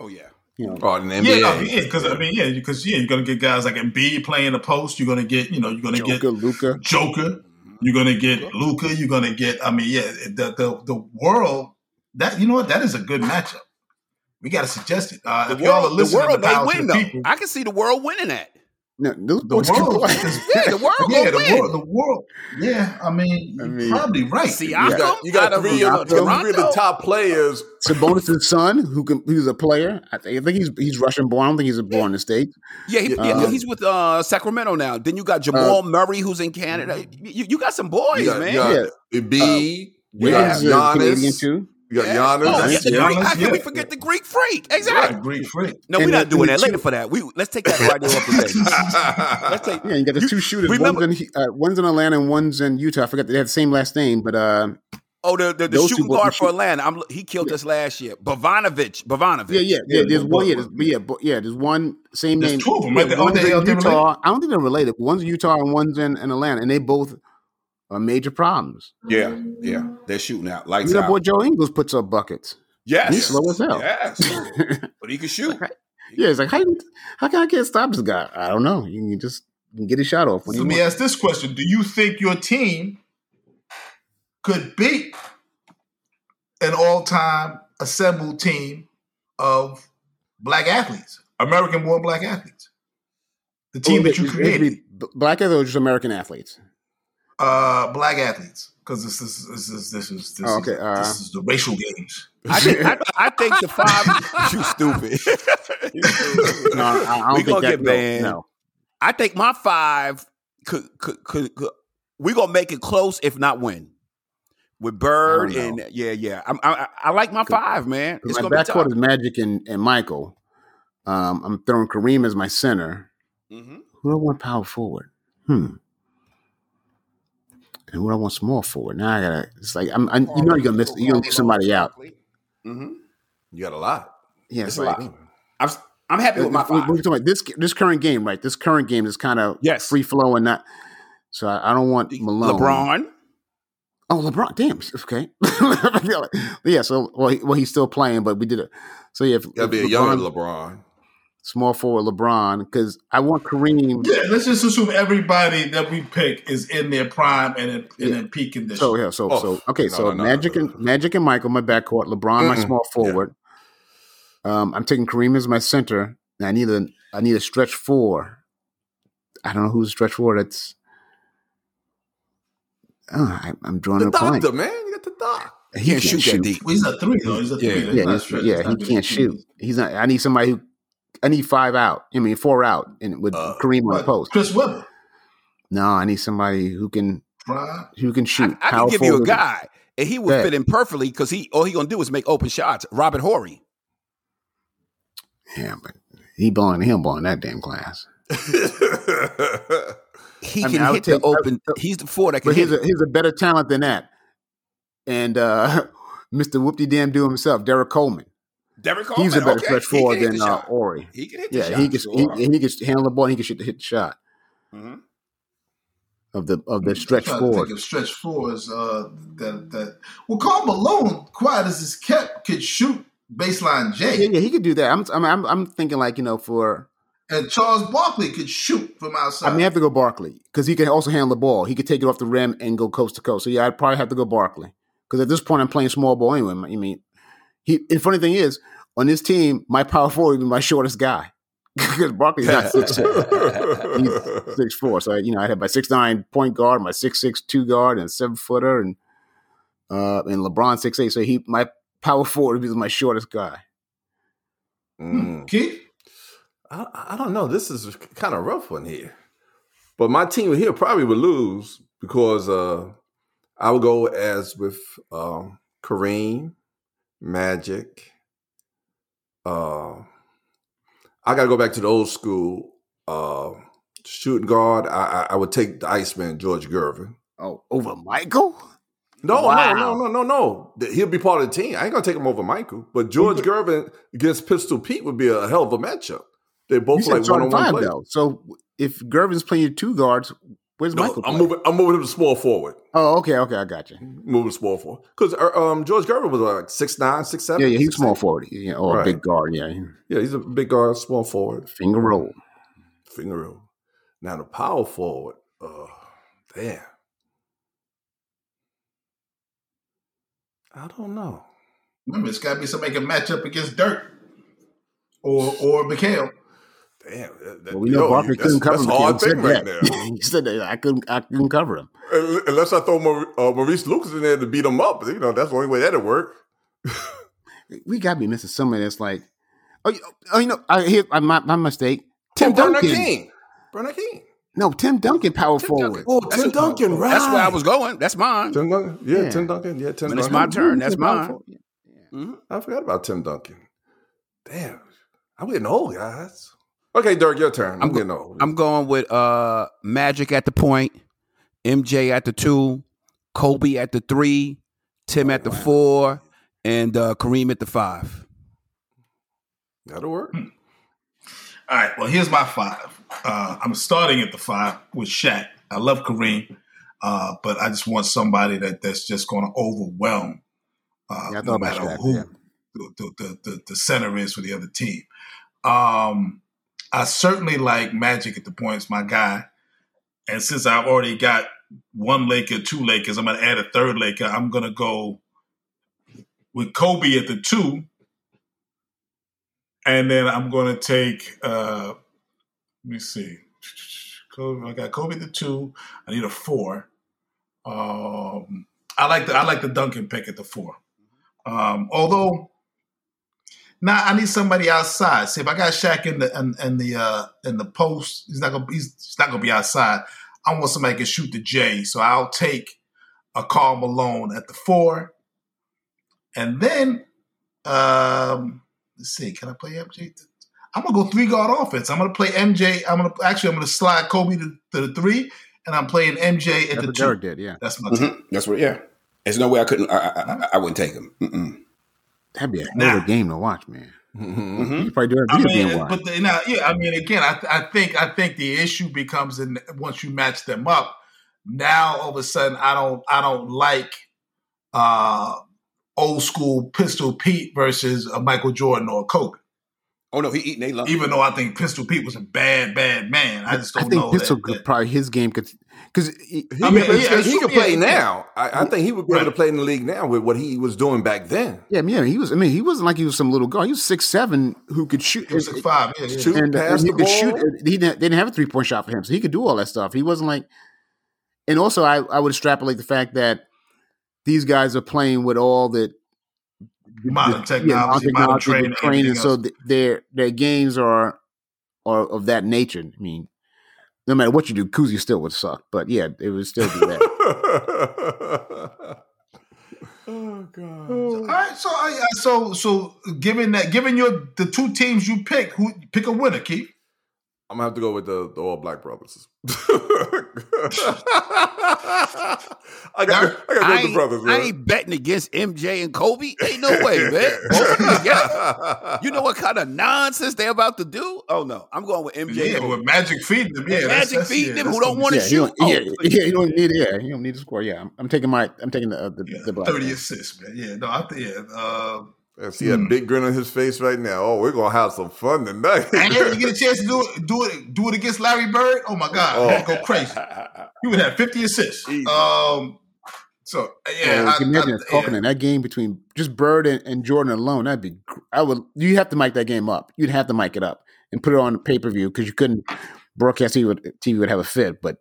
oh yeah. You know, Oh, in the Yeah, NBA. I mean, yeah, because I mean, yeah, because yeah, you're gonna get guys like Embiid playing the post. You're gonna get, you know, you're gonna Joker, get Luka. Joker. You're gonna get Luka. You're gonna get. I mean, yeah, the the the world. That you know what? That is a good matchup. We got to suggest it. Uh, The if y'all are world, the listening, world to may Power win the though. people, I can see the world winning that. No, those the boys can world, play. is- Yeah, the world yeah, the win. world, the world. Yeah, I mean, I mean, probably right. Siakam, You got, you got three, uh, of, you three of the top players. Sabonis' son, who can, who's a player. I think, I think he's he's Russian born. I don't think he's born in the states. Yeah, he, yeah, Um, he's with uh, Sacramento now. Then you got Jamal Murray, who's in Canada. You, you got some boys, You got, man. you got Yeah. Embiid. you Wiggins got is Canadian too. You got Yeah. Giannis. Oh, yeah, the Giannis, Greek, how can we yeah. forget the Greek freak? Yeah, Exactly. Greek freak. No, we're not doing that later for that. We let's take that right there up to date. Let's take. Yeah, you got the two shooters. remember- one's in uh, one's in Atlanta and one's in Utah. I forget they had the same last name, but uh, Oh, the the, the shooting guard for shoot. Atlanta. I'm, he killed us last year. Bogdanovic. Bogdanovic. yeah, yeah, yeah. Yeah, There's one. Yeah, there's, yeah, yeah. There's one same There's name. two of them, right? Yeah, one's they- in they Utah. I don't think they're related. One's in Utah and one's in, in Atlanta, and they both are major problems. Yeah, yeah. Mm. They're shooting out. Lights You know, out. boy Joe Ingles puts up buckets. yes. He's slow as hell. Yes. but he can shoot. Yeah, it's like how you, how can I can't stop this guy? I don't know. You can just you can get a shot off when So you let me want. ask this question: Do you think your team could beat an all-time assembled team of black athletes, American-born black athletes? The oh, team that you It'd created, black athletes or just American athletes? Uh, black athletes, because this is this is this is this, Oh, is, okay, uh, this is the racial games. I think, I, I think the five. you stupid. You stupid. No, I, I don't We think gonna that, get no, banned. No, I think my five could could could, could we gonna make it close if not win with Bird and yeah yeah I, I I like my five man. It's my gonna backcourt is Magic and, and Michael. Um, I'm throwing Kareem as my center. Mhm. Who do I want power forward? Hmm. And who do I want small forward? Now I gotta. It's like I'm. I, you know you're gonna miss. You're gonna leave somebody out. Mm-hmm. You got a lot. Yeah, It's it's a like. lot. I'm I'm happy with my we- we- five. we're talking about this this current game, right? This current game is kind of Yes. free flow and not. So I, I don't want Malone. LeBron. Oh, LeBron. Damn. Okay. yeah. So well, he, well, he's still playing, but we did it. So yeah, if, Got to be a if younger LeBron- LeBron. Small forward LeBron because I want Kareem. Yeah, let's just assume everybody that we pick is in their prime and in, and Yeah. in peak condition. So yeah, so Oh, so okay, no, so no, Magic no, and. Magic and Michael my backcourt, LeBron my Mm-mm. small forward. Um, I'm taking Kareem as my center. And I need a I need a stretch four. I don't know who's stretch four. That's oh, I, I'm drawing The a blank. doctor, man. You got the doc. He Can't shoot that deep. Well, he's a three though. He's a three. Yeah. Yeah, yeah, he can't shoot. He's not. I need somebody who. I need five out. I mean, four out, and with Uh, Kareem on the post. Chris Webber. No, I need somebody who can Prime. who can shoot. I Power can give you a guy, and he would fit in perfectly because he all he gonna do is make open shots. Robert Horry. Yeah, but he belong. He don't belong in that damn class. He I mean, can I would hit the take- I would- open. he's the four that can But hit. he's a he's a better talent than that. And uh Mr. Whoopty Damn Do himself, Derrick Coleman. Derrick Coleman. He's a better okay. stretch forward than uh. Horry. He can hit the Yeah, shot. he can sure. he, he can handle the ball. He can shoot the hit the shot Mhm. of the of the stretch trying to forward. think of stretch fours uh, that that well, Karl Malone, quiet as is kept, could shoot baseline J, yeah, yeah, he could do that. I'm I'm I'm, I'm thinking like you know for and Charles Barkley could shoot from outside. I mean I have to go Barkley because he can also handle the ball. He could take it off the rim and go coast to coast. So yeah, I'd probably have to go Barkley because at this point I'm playing small ball anyway. I mean, he. And funny thing is, on this team, my power forward would be my shortest guy because Barkley's not six he's six four. So you know, I had my six nine point guard, my six six two guard, and seven footer, and uh, and LeBron six eight. So he my power forward is my shortest guy. Mm. Keith, I, I don't know. This is kind of rough one here. But my team here probably would lose because uh, I would go as with um, Kareem, Magic. Uh, I got to go back to the old school uh, shooting guard. I, I, I would take the Iceman, George Gervin. Oh, over Michael? No, Wow. no, no, no, no, no. He'll be part of the team. I ain't gonna take him over Michael. But George Gervin against Pistol Pete would be a hell of a matchup. They both like one on one though. So if Gervin's playing two guards, where's No, Michael? I'm play? moving. I'm moving him to small forward. Oh, okay, okay, I got you. Moving to small forward because um, George Gervin was like six nine, six seven. Yeah, yeah, he's six, small eight. forward, yeah, or a Right. big guard. Yeah, Yeah, he's a big guard, small forward, finger roll. finger roll. Now the power forward. Uh, damn. I don't know. Remember, it's got to be somebody can match up against Dirk or or McHale. Damn. That, that, Well, we know yo, Barkley couldn't cover That's him. a hard He said thing right that. now. he said that I couldn't, I couldn't cover him. Unless I throw Maur- uh, Maurice Lucas in there to beat him up, you know that's the only way that'll work. We got to be missing somebody that's like, oh, you, oh, you know, I here my, my mistake. Tim oh, Bernard Duncan. King. Bernard King. No, Tim Duncan, power Tim forward. Duncan. Oh, That's Tim a- Duncan, right? That's where I was going. That's mine. Tim Duncan. Yeah, Yeah. Tim Duncan. Yeah, Tim When it's my turn, that's Power mine. forward, yeah. Mhm. I forgot about Tim Duncan. Damn, I'm getting old, guys. Okay, Dirk, your turn. I'm, I'm getting old. I'm going with uh Magic at the point, MJ at the two, Kobe at the three, Tim at the four, and uh, Kareem at the five. That'll work. All right. Well, here's my five. Uh, I'm starting at the five with Shaq. I love Kareem, uh, but I just want somebody that that's just going to overwhelm. Uh, Yeah, no matter Shaq, who yeah. the, the, the, the center is for the other team. Um, I certainly like Magic at the points, my guy. And since I've already got one Laker, two Lakers, I'm going to add a third Laker. I'm going to go with Kobe at the two. And then I'm going to take, uh, let me see. Kobe, I got Kobe the two. I need a four. Um, I like the I like the Duncan pick at the four. Um, although now I need somebody outside. See if I got Shaq in the in, in the uh, in the post, he's not gonna he's, he's not gonna be outside. I want somebody who can shoot the J, so I'll take a Karl Malone at the four, and then um, let's see, can I play MJ? I'm gonna go three guard offense. I'm gonna play MJ. I'm gonna actually I'm gonna slide Kobe to, to the three, and I'm playing MJ at That's the what two. Derek did. Yeah, That's my team. Mhm. That's what. Yeah. There's no way I couldn't. I, I, I, I wouldn't take him. Mm-mm. That'd be a Nah. game to watch, man. Mhm. You probably do a I video mean, game watch. but the, now, yeah, I mean, again, I, I think I think the issue becomes in once you match them up. Now, all of a sudden, I don't I don't like uh, old school Pistol Pete versus a Michael Jordan or Kobe. Oh no, he eating they lunch. Even though I think Pistol Pete was a bad bad man, I just don't know. I think know Pistol that, could that- probably his game could because He, I mean, could, yeah, he could play yeah, now. I, I think he would be able to play in the league now with what he was doing back then. yeah, yeah, he was. I mean, he wasn't like he was some little guy. He was six seven who could shoot. He was six five, yeah, yeah. Shoot, and, uh, and he could ball. shoot. He didn't, they didn't have a three point shot for him, so he could do all that stuff. He wasn't like. And also, I, I would extrapolate the fact that these guys are playing with all the Modern the- technology, modern training, training, so th- their their games are are of that nature. I mean, no matter what you do, Kuzia still would suck, but yeah, it would still be that. oh god. Oh. All right, so I, I- so so given that given your the two teams you pick, who pick a winner, Keith? I'm gonna have to go with the, the all black brothers. I got I got I to go the ain't, brothers. I ain't betting against MJ and Kobe. Ain't no way, man. Both of them together. You know what kind of nonsense they're about to do? Oh no, I'm going with MJ. Yeah, with Magic feeding them. Yeah, that's- Magic that's- feeding yeah, them who don't want to yeah, shoot. You Oh, don't, yeah, yeah, you don't need yeah, you don't need to score. Yeah, I'm, I'm taking my I'm taking the uh, the, Yeah, the black. thirty assists, man. Yeah, no, I think yeah. Uh, I see a big grin on his face right now. Oh, we're gonna have some fun tonight. and yeah, you get a chance to do it, do it, do it against Larry Bird. Oh my God, Oh. I'd go crazy. He would have fifty assists. Um, so yeah, Yeah, I, can you imagine I- talking yeah. in that game between just Bird and, and Jordan alone. That'd be. gr- I would. You have to mic that game up. You'd have to mic it up and put it on pay per view because you couldn't broadcast TV. Would, TV would have a fit. But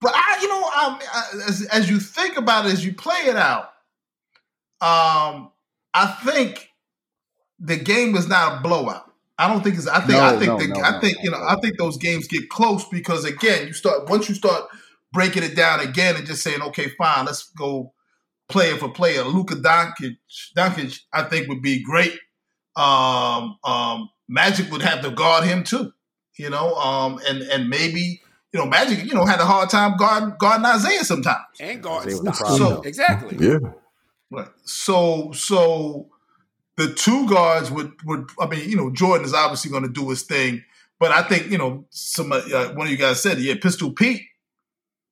But I, you know, um, I, as, as you think about it, as you play it out, um, I think the game is not a blowout. I don't think it's. I think. No, I think. no, the, no, I think. no, you know. no. I think those games get close because again, you start once you start breaking it down again and just saying, okay, fine, let's go player for player. Luka Doncic, Doncic, I think would be great. Um, um, Magic would have to guard him too. You know, um, and and maybe you know, Magic, you know, had a hard time guarding, guarding Isaiah sometimes. And guard Isaiah was the stop. So- exactly. Yeah. Right. So so the two guards would would I mean you know Jordan is obviously going to do his thing, but I think you know some uh, one of you guys said yeah Pistol Pete,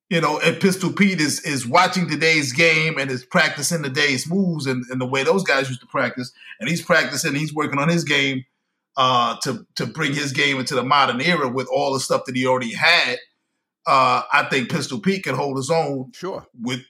you know and Pistol Pete is is watching today's game and is practicing today's moves and, and the way those guys used to practice and he's practicing he's working on his game uh, to to bring his game into the modern era with all the stuff that he already had. Uh, I think Pistol Pete can hold his own Sure. with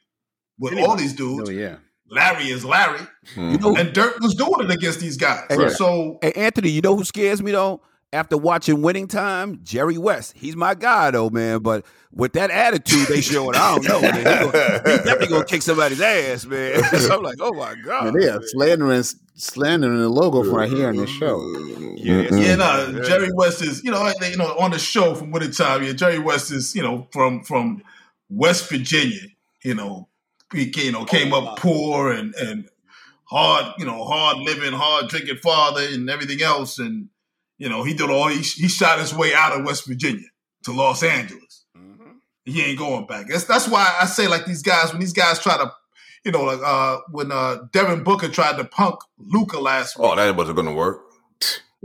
with Anyway. all these dudes. Oh yeah. Larry is Larry. Mhm. You know, And Dirk was doing it against these guys. Right. So Hey, Anthony, you know who scares me though? After watching Winning Time, Jerry West. He's my guy though, man. But with that attitude they showing, I don't know. Man. He gonna- He's definitely gonna kick somebody's ass, man. So I'm like, oh my god. Yeah, yeah, slandering, slandering the logo from right here on this show. Yeah, Mm-mm. yeah, no, Yeah. Jerry West is, you know, like, you know, on the show from Winning Time, yeah, Jerry West is, you know, from from West Virginia, you know, he you know came Oh, wow. up poor and and hard, you know, hard living, hard drinking father and everything else, and you know, he did all he, he shot his way out of West Virginia to Los Angeles. Mhm. he ain't going back. That's that's why I say like these guys when these guys try to, you know, like uh when uh Devin Booker tried to punk Luka last week. Oh, that wasn't going to work.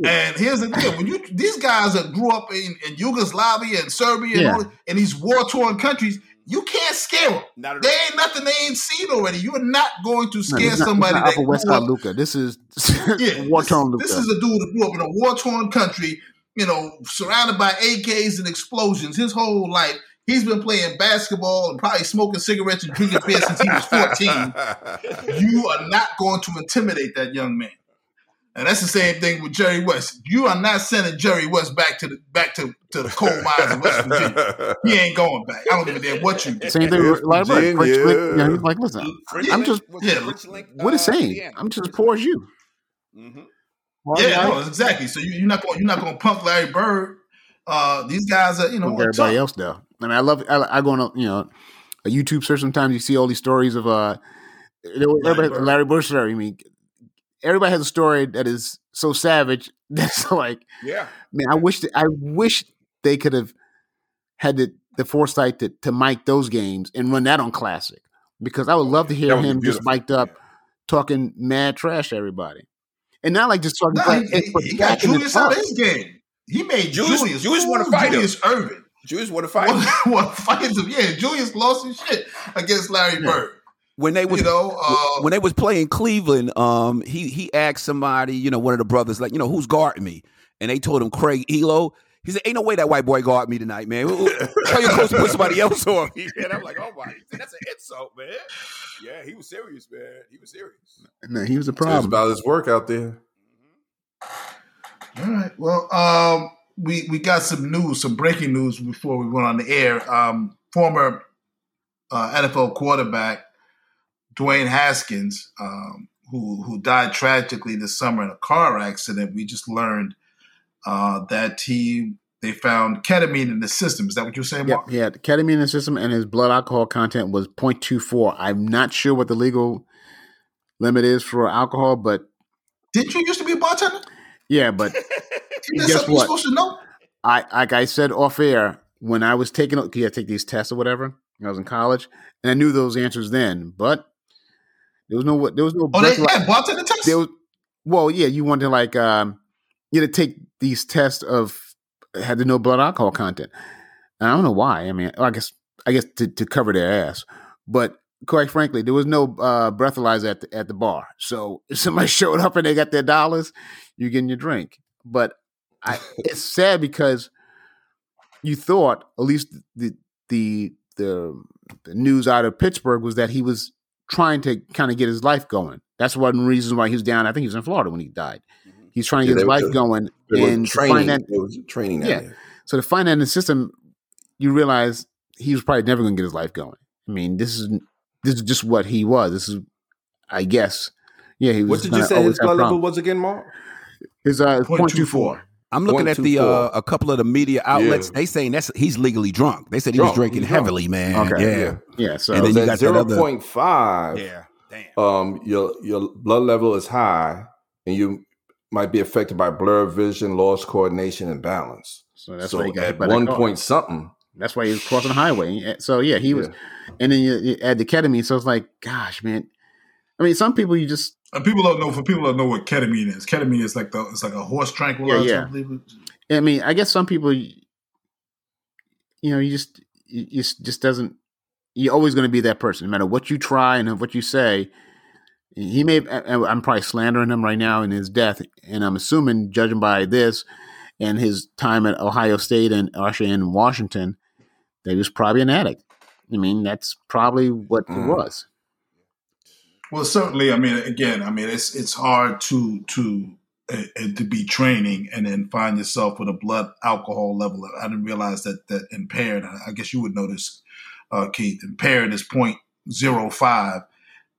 And here's the thing: when you these guys that grew up in, in Yugoslavia and Serbia and all in these war torn countries, you can't scare them. Not at There ain't nothing they ain't seen already. You are not going to scare this is not, somebody this is not that West grew Side Luka. This is yeah, war torn Luka. this is a dude who grew up in a war torn country, you know, surrounded by AKs and explosions his whole life. He's been playing basketball and probably smoking cigarettes and drinking beer since he was 14. You are not going to intimidate that young man. And that's the same thing with Jerry West. You are not sending Jerry West back to the back to, to the coal mines of West Virginia. He ain't going back. I don't even a damn what you do. Same thing with Larry Bird. French Virginia. Link, you know, he's like, listen, I'm just- yeah, what is saying? I'm just as poor as you. Mhm. Yeah, no, exactly. So you, you're not going you're not going to punk Larry Bird. Uh, these guys are you know are everybody tough. else though. I mean, I love. I, I go on a you know a YouTube search. Sometimes you see all these stories of uh, there Larry everybody, Bird. Larry Bird story. I mean, everybody has a story that is so savage that's like, Yeah. man, I wish that, I wish they could have had the the foresight to to mic those games and run that on classic because I would love to hear That be him just beautiful. mic'd up talking mad trash to everybody. And not like just talking, Nah, but, he, but he got Julius out up. of his game. He made Julius- Julius. Julius wanna fool fight him. Julius Erving. Julius want to fight. What fights him? Yeah, Julius lost his shit against Larry Yeah. Bird. When they was You know, uh, when they was playing Cleveland, um, he he asked somebody, you know, one of the brothers, like, you know, who's guarding me? And they told him Craig Ehlo. He said, "Ain't no way that white boy guard me tonight, man. Tell your coach to put somebody else on me." And I'm like, "Oh my, that's an insult, man." Yeah, he was serious, man. He was serious. No, he was a It's problem. about his work out there. All right. Well, um, we we got some news, some breaking news before we went on the air. Um, former uh, NFL quarterback Dwayne Haskins, um, who who died tragically this summer in a car accident. We just learned uh, that he they found ketamine in the system. Is that what you're saying, Yep, Mark? he had ketamine in the system, and his blood alcohol content was 0.24. I'm not sure what the legal limit is for alcohol, but Didn't you used to be a bartender? yeah, but Isn't Guess what? you're supposed to know? I like I said off air when I was taking had take these tests or whatever. when I was in college, and I knew those answers then, but there was no there was no Oh, they had bartender tests. there was well, yeah, you wanted to like um you had to take these tests of had to know blood alcohol content. And I don't know why. I mean, I guess I guess to, to cover their ass. But quite frankly, there was no uh, breathalyzer at the at the bar. So if somebody showed up and they got their dollars, you're getting your drink. But I, it's sad because you thought, at least the the the the news out of Pittsburgh was that he was trying to kind of get his life going. That's one reason why he was down. I think he was in Florida when he died. Mm-hmm. He's trying to get his life going and training. Finance, was training. Yeah. There. So the financing system, you realize he was probably never going to get his life going. I mean, this is this is just what he was. This is, I guess, yeah. He was what did you say his blood level was again, Mark? His uh, point two four. I'm looking at the uh, a couple of the media outlets. Yeah. They saying that's he's legally drunk. They said he was drinking He's drunk. heavily, man. Okay. Yeah. Yeah. So And then you got 0.5. Yeah. Damn. um, your your blood level is high, and you might be affected by blurred vision, lost coordination, and balance. so that's so why he got hit at by one car. point something, That's why he was crossing the highway. So yeah, he was. And then you, you add the ketamine, so it's like, gosh, man. I mean, some people you just And people don't know. For people don't know what ketamine is, ketamine is like the it's like a horse tranquilizer. Yeah, yeah. I I mean, I guess some people, you know, you just, you just doesn't. You're always going to be that person, no matter what you try and what you say. He may. I'm probably slandering him right now in his death, and I'm assuming, judging by this and his time at Ohio State and actually in Washington, that he was probably an addict. I mean, that's probably what it Mm. was. Well, certainly. I mean, again, I mean, it's it's hard to to uh, uh, to be training and then find yourself with a blood alcohol level. I didn't realize that that impaired. I guess you would notice, uh, Keith. Impaired is point zero five,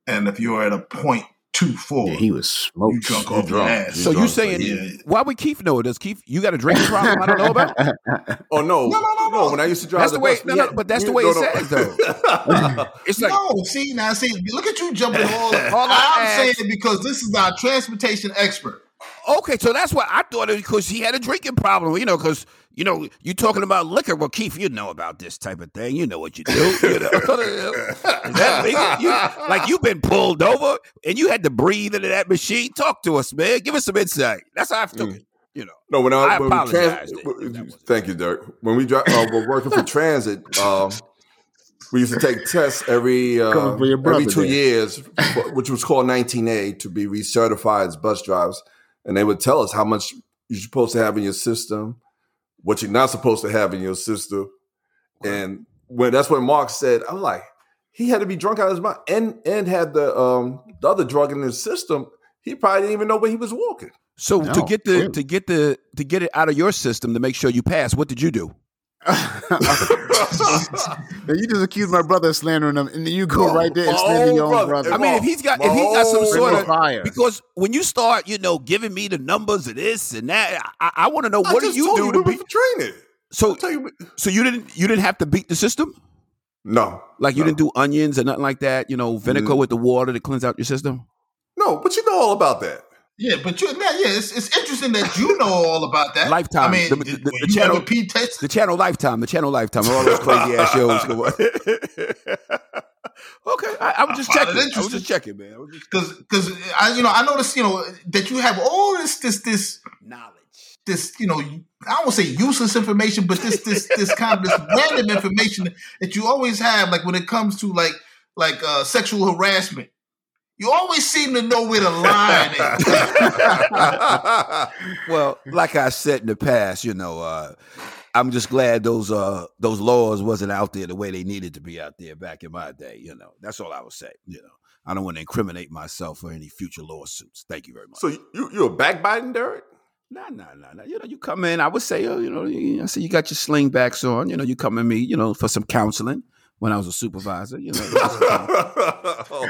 and if you're at a point two four, Yeah, he was you smoked. drunk You off your drunk. ass. So you drunk, saying yeah. why would Keith know? It? Does Keith you got a drinking problem? I don't know about. Oh no, No, no, no, no. When I used to drive That's the, the way- bus, no, no, but that's the way no, it no. says, though. It's like no, see now, see, look at you jumping all. All I I'm asked- saying because this is our transportation expert. Okay, so that's why I thought it because he had a drinking problem. You know, because you know you're talking about liquor. Well, Keith, you know about this type of thing. You know what you do. You know, Is that legal? You- like you've been pulled over and you had to breathe into that machine. Talk to us, man. Give us some insight. That's how I took Mm. it. You know. No, when I, I when apologize trans- that wasn't- thank you, Dirk. When we dri- uh, were working for transit, um, we used to take tests every uh, Coming for your brother every two there. years, which was called 19A to be recertified as bus drivers, and they would tell us how much you're supposed to have in your system, what you're not supposed to have in your system, and when that's when Mark said, "I'm like, he had to be drunk out of his mind and and had the um the other drug in his system. He probably didn't even know where he was walking." So No, to get the clearly. to get the to get it out of your system to make sure you pass, what did you do? Now, you just accused my brother of slandering him, and then you go right there and My slander your own brother. brother. I mean, if he's got if he's got some sort of of fire. because when you start, you know, giving me the numbers of this and that, I, I want to know I what do you told do we to were be for training. so tell you. so you didn't you didn't have to beat the system No, like you No. didn't do onions or nothing like that. You know, vinegar Mm. with the water to cleanse out your system. no, but you know all about that. Yeah, but you, yeah, yeah, it's, it's interesting that you know all about that. Lifetime. I mean, The- the- the- the channel- Pete test? The channel Lifetime, the channel Lifetime, all those crazy ass shows. Okay, I, I was just I checking. it I was just checking, man. I was just Because, because I, you know, I noticed, you know, that you have all this, this, this, knowledge. this, you know, I won't say useless information, but this, this, this kind of this random information that you always have, like when it comes to like, like uh, sexual harassment. You always seem to know where the line is. Well, like I said in the past, you know, uh, I'm just glad those uh those laws wasn't out there the way they needed to be out there back in my day. You know, that's all I would say. You know, I don't want to incriminate myself for any future lawsuits. Thank you very much. so you you a backbiting, Derek? Nah, nah, nah, nah. You know, you come in. I would say, oh, you know, I say you got your slingbacks on. You know, you come in me, you know, for some counseling when I was a supervisor. You know, oh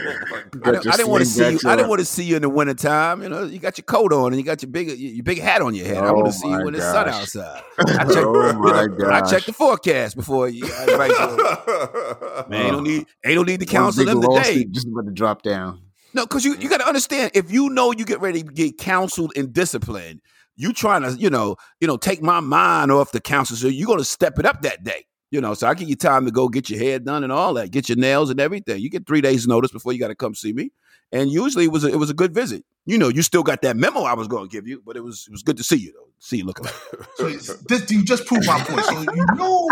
I, didn't, I didn't want to see you. slingbacks I didn't want to see you in the wintertime. You know, you got your coat on and you got your big your big hat on your head. I want Oh to see you my when it's sun outside. I check, Oh my I gosh. check the forecast before you. I invite you. Man, ain't no need. Ain't no need to counsel One them big today. Just about to drop down. No, because you, you got to understand if you know you get ready to get counseled and disciplined, you trying to you know you know take my mind off the counsel, so you're gonna step it up that day. You know, so I give you time to go get your hair done and all that, get your nails and everything. You get three days notice before you got to come see me, and usually it was a, it was a good visit. You know, you still got that memo I was going to give you, but it was it was good to see you though. See you looking like So this, you just proved my point. So you know,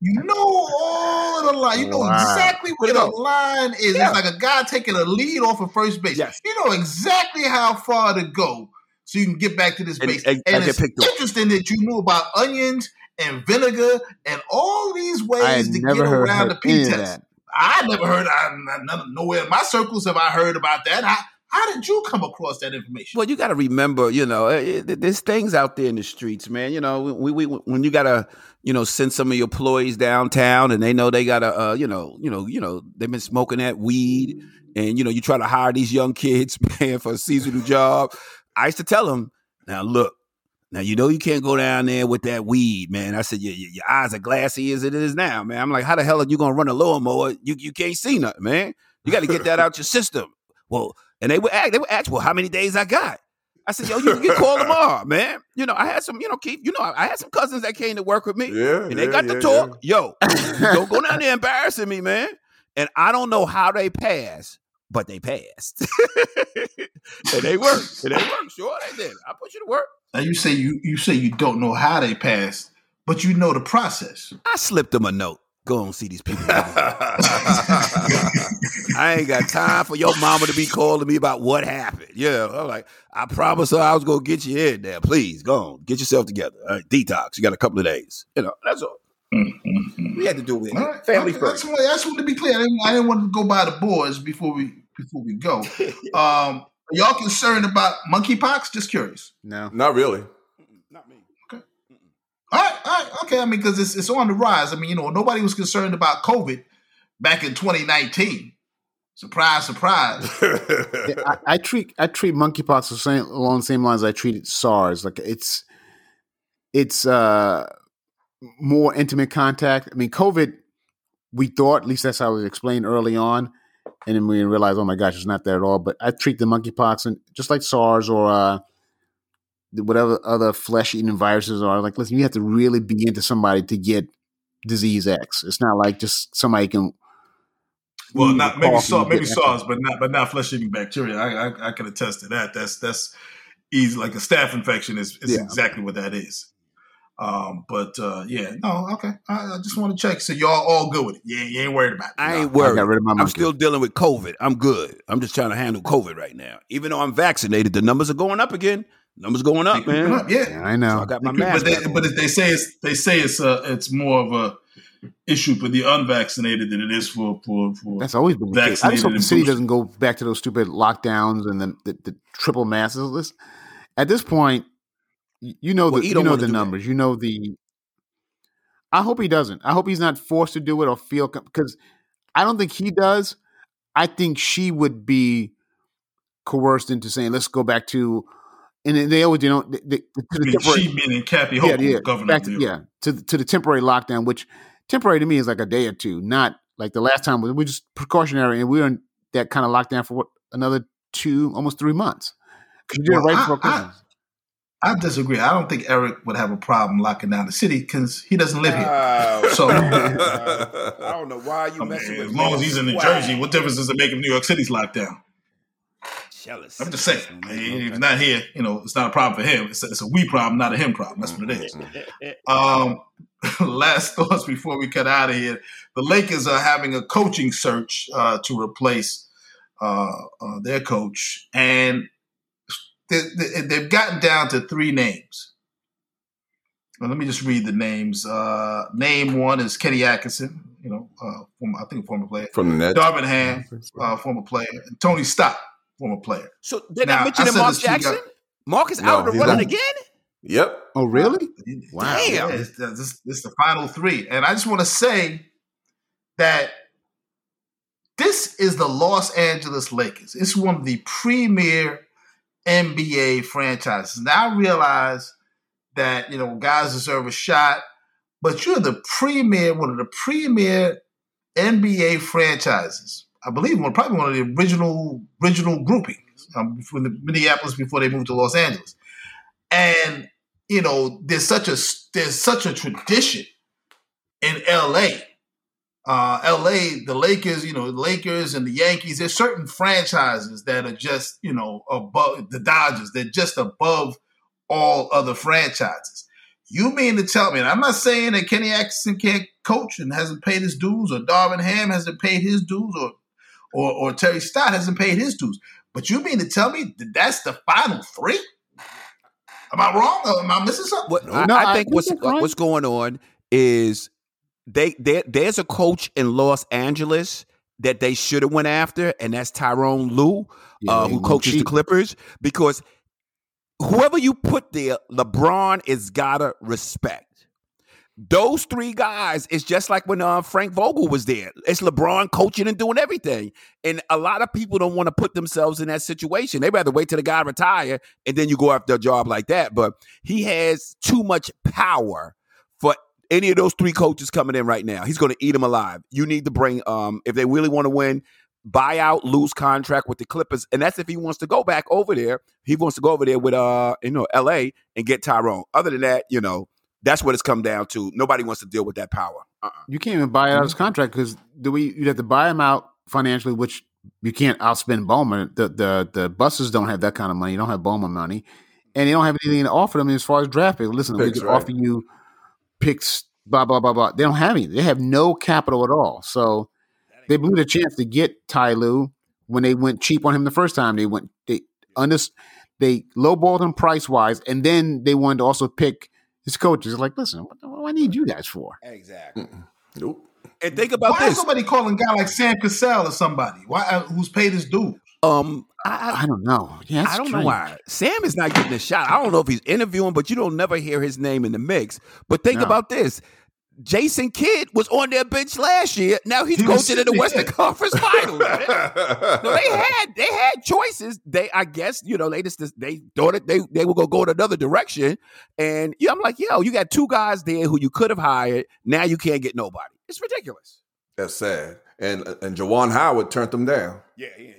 you know all the line. You know Wow. exactly where the Go. line is. Yeah. It's like a guy taking a lead off of first base. Yes. You know exactly how far to go so you can get back to this And- base. and- And, and get it's picked up. interesting that you knew about onions and vinegar and all these ways to get around the heard P any of test. I never heard. I, none, nowhere in my circles have I heard about that. How, how did you come across that information? Well, you got to remember, you know, eh, eh, there's things out there in the streets, man. You know, we, we when you got to, you know, send some of your employees downtown, and they know they got to, uh, you know, you know, you know, they've been smoking that weed, and you know, you try to hire these young kids, man, for a seasonal job. I used to tell them, now look, now you know you can't go down there with that weed, man. I said your, your, eyes are glassy as it is now, man. I'm like, how the hell are you gonna run a lawnmower? You you can't see nothing, man. You got to get that out your system. Well, and they would ask, they would ask, well, how many days I got? I said, yo, you can call tomorrow, man. You know, I had some, you know, Keith, you know, I had some cousins that came to work with me. Yeah, and they yeah, got yeah, to talk. Yo, don't go down there embarrassing me, man. And I don't know how they passed, but they passed. and they worked. And they worked. Sure, they did. I put you to work. Now you say you you say you don't know how they passed, but you know the process. I slipped them a note. Go and see these people. I ain't got time for your mama to be calling me about what happened. Yeah, I'm like, I promised her I was gonna get you in there. Please go on, get yourself together. All right, detox. You got a couple of days. You know, that's all. Mm-hmm. We had to do it. Right, Family first. That's what, that's what to be clear. I didn't, I didn't want to go by the boards before we before we go. Um, y'all concerned about monkeypox? Just curious. No. Not really. Not me. Okay. All right, all right, okay. I mean, because it's it's on the rise. I mean, you know, nobody was concerned about COVID back in 2019. Surprise, surprise. Yeah, I, I treat I treat monkeypox the same along the same lines I treated SARS. Like it's it's uh more intimate contact. I mean, COVID, we thought at least that's how it was explained early on, and then we realize, oh my gosh, it's not that at all. But I treat the monkeypox and just like SARS or uh, whatever other flesh eating viruses are. Like, listen, you have to really be into somebody to get disease X. It's not like just somebody can. Well, not maybe SARS, maybe SARS, but not but not flesh eating bacteria. I, I I can attest to that. That's that's easy. Like a staph infection is, is Yeah. exactly what that is. Um, but uh, yeah, no, okay. I, I just want to check. So y'all all good with it? Yeah, you ain't worried about it. I ain't I worried. got rid of my I'm still dealing with COVID. I'm good. I'm just trying to handle COVID right now. Even though I'm vaccinated, the numbers are going up again. Numbers going up, They man. up, yeah. Yeah, I So know. I got my But mask. they, back on. but they say it's they say it's uh it's more of a issue for the unvaccinated than it is for for for. That's always been the case. I just hope the city boosted. doesn't go back to those stupid lockdowns and the, the, the triple masses. Listen, At this point, y- you know Well, the you know the numbers. You know the. I hope he doesn't. I hope he's not forced to do it or feel because I don't think he does. I think she would be coerced into saying, "Let's go back to," and they always you know they, they, to the mean, temporary- she meaning Kathy yeah, Hochul, yeah, governor to, yeah, to the- to the temporary lockdown, which temporary to me is like a day or two, not like the last time we we just precautionary, and we were in that kind of lockdown for what another two, almost three months. 'Cause You did Well, it right I- before Christmas. I disagree. I don't think Eric would have a problem locking down the city because he doesn't live here. Wow. So- I don't know why you I mean, messing with as long as he's in New Jersey, what difference does it make if New York City's locked down? Jealous. I'm just saying. If he's not here, you know, it's not a problem for him. It's a, it's a we problem, not a him problem. That's what it is. Um, last thoughts before we cut out of here. The Lakers are having a coaching search uh, to replace uh, uh, their coach, and they, they, they've gotten down to three names. Well, let me just read the names. Uh, name one is Kenny Atkinson, you know, uh, former, I think a former player. From the net. Darvin Ham, uh, former player, and Tony Stott, former player. So they're Now, not mentioning I said Mark this to guys- Jackson? Mark is No, out of the running not. again? Yep. Oh, really? Wow. Damn. Yeah, it's, uh, this, this is the final three. And I just want to say that this is the Los Angeles Lakers. It's one of the premier NBA franchises. Now I realize that, you know, guys deserve a shot, but you're the premier, one of the premier NBA franchises. I believe one, probably one of the original original groupings um, from Minneapolis before they moved to Los Angeles. And you know, there's such a there's such a tradition in LA. Uh, LA, the Lakers, you know, the Lakers and the Yankees. There's certain franchises that are just, you know, above the Dodgers. They're just above all other franchises. You mean to tell me? And I'm not saying that Kenny Atkinson can't coach and hasn't paid his dues, or Darvin Ham hasn't paid his dues, or or, or Terry Stott hasn't paid his dues. But you mean to tell me that that's the final three? Am I wrong? Or am I missing something? What, I, No, I I think think what's what's going on is they there there's a coach in Los Angeles that they should have went after, and that's Tyronn Lue, Yeah, uh, who coaches the. Clippers, because whoever you put there, LeBron is gotta respect. Those three guys is just like when uh, Frank Vogel was there. It's LeBron coaching and doing everything. And a lot of people don't want to put themselves in that situation. They rather wait till the guy retire and then you go after a job like that. But he has too much power any of those three coaches coming in right now. He's going to eat them alive. You need to bring, um, if they really want to win, buy out, Lue's contract with the Clippers, and that's if he wants to go back over there. He wants to go over there with uh, you know, L.A. and get Tyronn. Other than that, you know, that's what it's come down to. Nobody wants to deal with that power. Uh-uh. You can't even buy out his contract because the way you'd have to buy him out financially, which you can't outspend Ballmer. The the the Busses don't have that kind of money. You don't have Ballmer money, and they don't have anything to offer them as far as draft picks. Listen, we Picks, can right. offer you picks, blah blah blah blah. They don't have any. They have no capital at all. So they blew the chance to get Ty Lue when they went cheap on him the first time. They went they under they lowballed him price wise, and then they wanted to also pick his coaches. Like, listen, what, what do I need you guys for? Exactly. Nope. And think about Why is this. nobody calling a guy like Sam Cassell or somebody? Why uh, who's paid his dues? Um, I, I don't know. Yeah, I don't know why Sam is not getting a shot. I don't know if he's interviewing, but you don't never hear his name in the mix. But think No. about this: Jason Kidd was on their bench last year. Now he's He coaching in the Western there. Conference Finals. no, they had they had choices. They, I guess, you know, they just they thought it, they they were gonna go in another direction. And yeah, I'm like, yo, you got two guys there who you could have hired. Now you can't get nobody. It's ridiculous. That's sad. And and Juwan Howard turned them down. Yeah, yeah,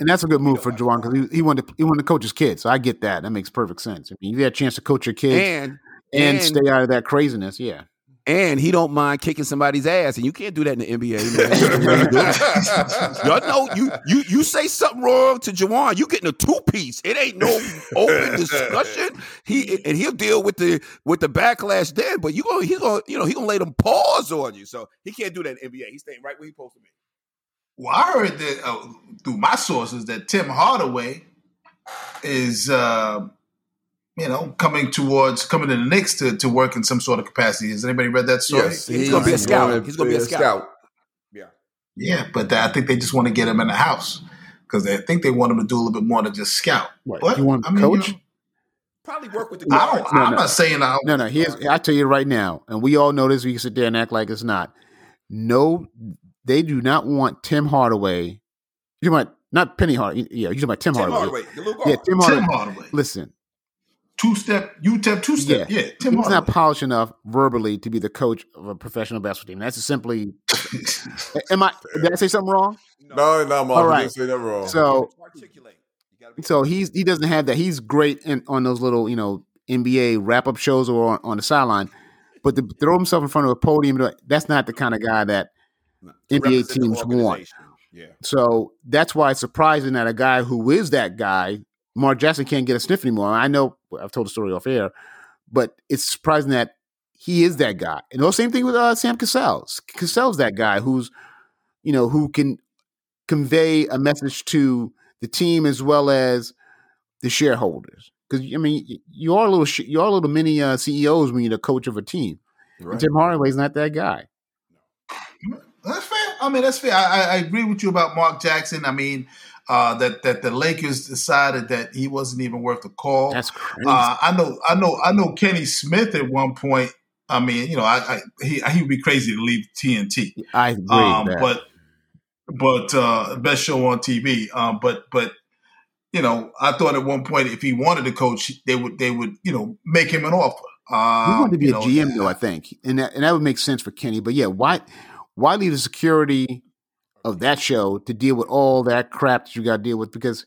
And that's a good move for Juwan because he, he wanted to, he wanted to coach his kids. So I get that. That makes perfect sense. I mean, you had a chance to coach your kids and, And and stay out of that craziness. Yeah. and he don't mind kicking somebody's ass, and you can't do that in the NBA. Y'all know you you you say something wrong to Juwan, you getting a two piece. It ain't no open discussion. He and he'll deal with the with the backlash then, but you gonna he gonna you know he gonna lay them paws on you. So he can't do that in the NBA. He's staying right where he supposed to be. Well, I heard that uh, through my sources that Tim Hardaway is, uh, you know, coming towards coming to the Knicks to, to work in some sort of capacity. Has anybody read that story? Yes, He's gonna be a scout. He's gonna be a scout. Yeah. Yeah, but I think they just want to get him in the house because they think they want him to do a little bit more than just scout. What, But, you want I mean, coach? you know, Probably work with the I guards. don't, No, I'm no. not saying I. No, no. Here's I tell you right now, and we all know this. We can sit there and act like it's not. No, they do not want Tim Hardaway. You want not Penny Hardaway. Yeah, you talking about Tim, Tim Hardaway. Hardaway, Yeah, guard. Tim Tim Hardaway. Hardaway, Listen, two step, UTEP two step. Yeah, Tim Hardaway. he's not polished enough verbally to be the coach of a professional basketball team. That's simply. Am I? Did I say something wrong? No, no, Mark, All you right. didn't say that wrong. So articulate. You gotta be So he's he doesn't have that. He's great in, on those little you know NBA wrap up shows or on, on the sideline, but to throw himself in front of a podium, that's not the kind of guy that NBA teams want. Yeah. So that's why it's surprising that a guy who is that guy, Mark Jackson, can't get a sniff anymore. I know I've told the story off air, but it's surprising that he is that guy. And the same thing with uh, Sam Cassell. Cassell's that guy who's, you know, who can convey a message to the team as well as the shareholders. Because I mean, you are a little, sh- you are a little mini uh, CEOs when you're the coach of a team. And Right. Tim Hardaway's not that guy. That's fair. I mean, that's fair. I, I, agree with you about Mark Jackson. I mean, uh, that that the Lakers decided that he wasn't even worth the call. That's crazy. Uh, I know, I know, I know. Kenny Smith at one point. I mean, you know, I, I he he would be crazy to leave TNT. I agree. Um, but but uh, best show on TV. Um, but but you know, I thought at one point if he wanted to coach, they would they would you know make him an offer. Um, He wanted to be a know, GM though, I think, and that and that would make sense for Kenny. But yeah, why why leave the security of that show to deal with all that crap that you got to deal with? Because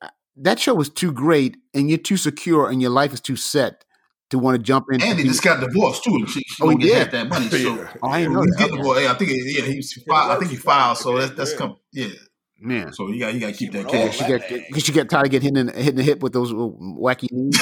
uh, that show was too great, and you're too secure, and your life is too set to want to jump in. And he just got divorced too. She, she Oh, he don't get did? that money. So Yeah. Oh, I didn't know he's that. divorced. Yeah, I think yeah, he's filed, I think he filed. So that's that's come. Yeah. man. So you got you got to keep that went Yeah, cash. she got because she got tired of getting hit in, hitting the hip with those wacky knees.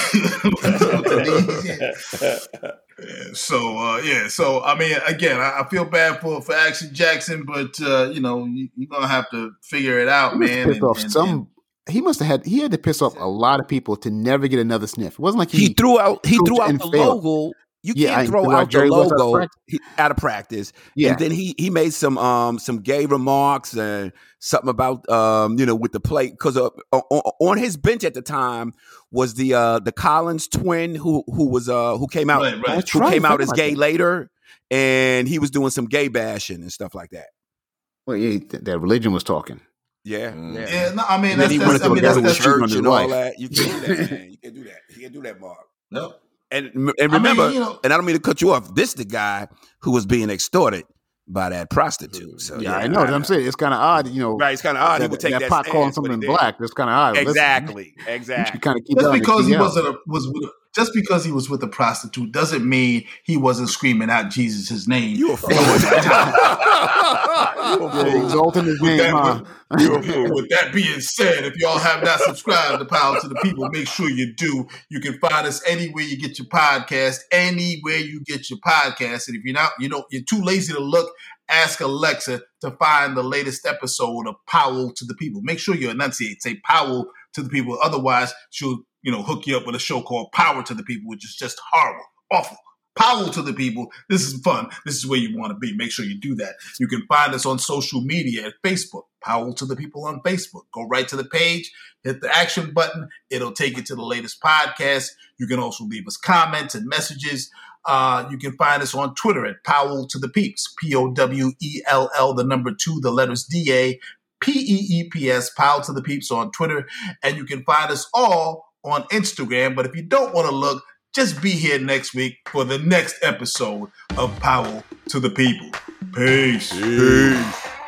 Yeah, so uh, yeah, so I mean, again, I, I feel bad for for Action Jackson, but uh, you know, you, you're gonna have to figure it out, He man. pissed and- off and- some. he must have had. He had to piss off a lot of people to never get another sniff. It wasn't like He he. threw out he threw out the failed. logo. You Yeah, can't I- throw out out the Jerry out of logo practice. out of practice. yeah, And then he he made some um some gay remarks and something about um you know with the play because uh, on, on his bench at the time was the uh the Collins twin who who was uh who came out Right, right. Who right, came out as about gay that. later and he was doing some gay bashing and stuff like that. well, yeah, th- that religion was talking. Yeah, Mm. yeah. Yeah, no, I mean, And then that's, he that's, wanted I to mean, go that's, to that's on church his and all wife. that. You can't do that, man. You can't do that. You can't do that, Mark. Yep. And and I mean, remember, you know- and I don't mean to cut you off. This the guy who was being extorted by that prostitute. So yeah, I know. I'm saying it's kind of odd. You know, right? It's kind of odd. that, he would take that, that, pot calling stance, but something black. That's kind of odd. Exactly, you should exactly. kind of keep Just that on the because he TL. wasn't a, was with a, just because he was with a prostitute doesn't mean he wasn't screaming out Jesus' name. You a fool. Yeah, exalting his With name, huh? that, with, with that being said, if y'all have not subscribed to Powell to the People, make sure you do. You can find us anywhere you get your podcast, anywhere you get your podcast. And if you're not, you know, you're too lazy to look, ask Alexa to find the latest episode of Powell to the People. Make sure you enunciate, say Powell to the People. Otherwise, she'll, you know, hook you up with a show called Power to the People, which is just horrible, awful. Power to the people. This is fun. This is where you want to be. Make sure you do that. You can find us on social media at Facebook. Powell to the people on Facebook. Go right to the page, hit the action button. It'll take you to the latest podcast. You can also leave us comments and messages. Uh, you can find us on Twitter at Powell to the Peeps. P O W E L L, the number two, the letters D A P E E P S. Powell to the Peeps on Twitter. And you can find us all on Instagram. But if you don't want to look, just be here next week for the next episode of Powell to the People. Peace. Peace.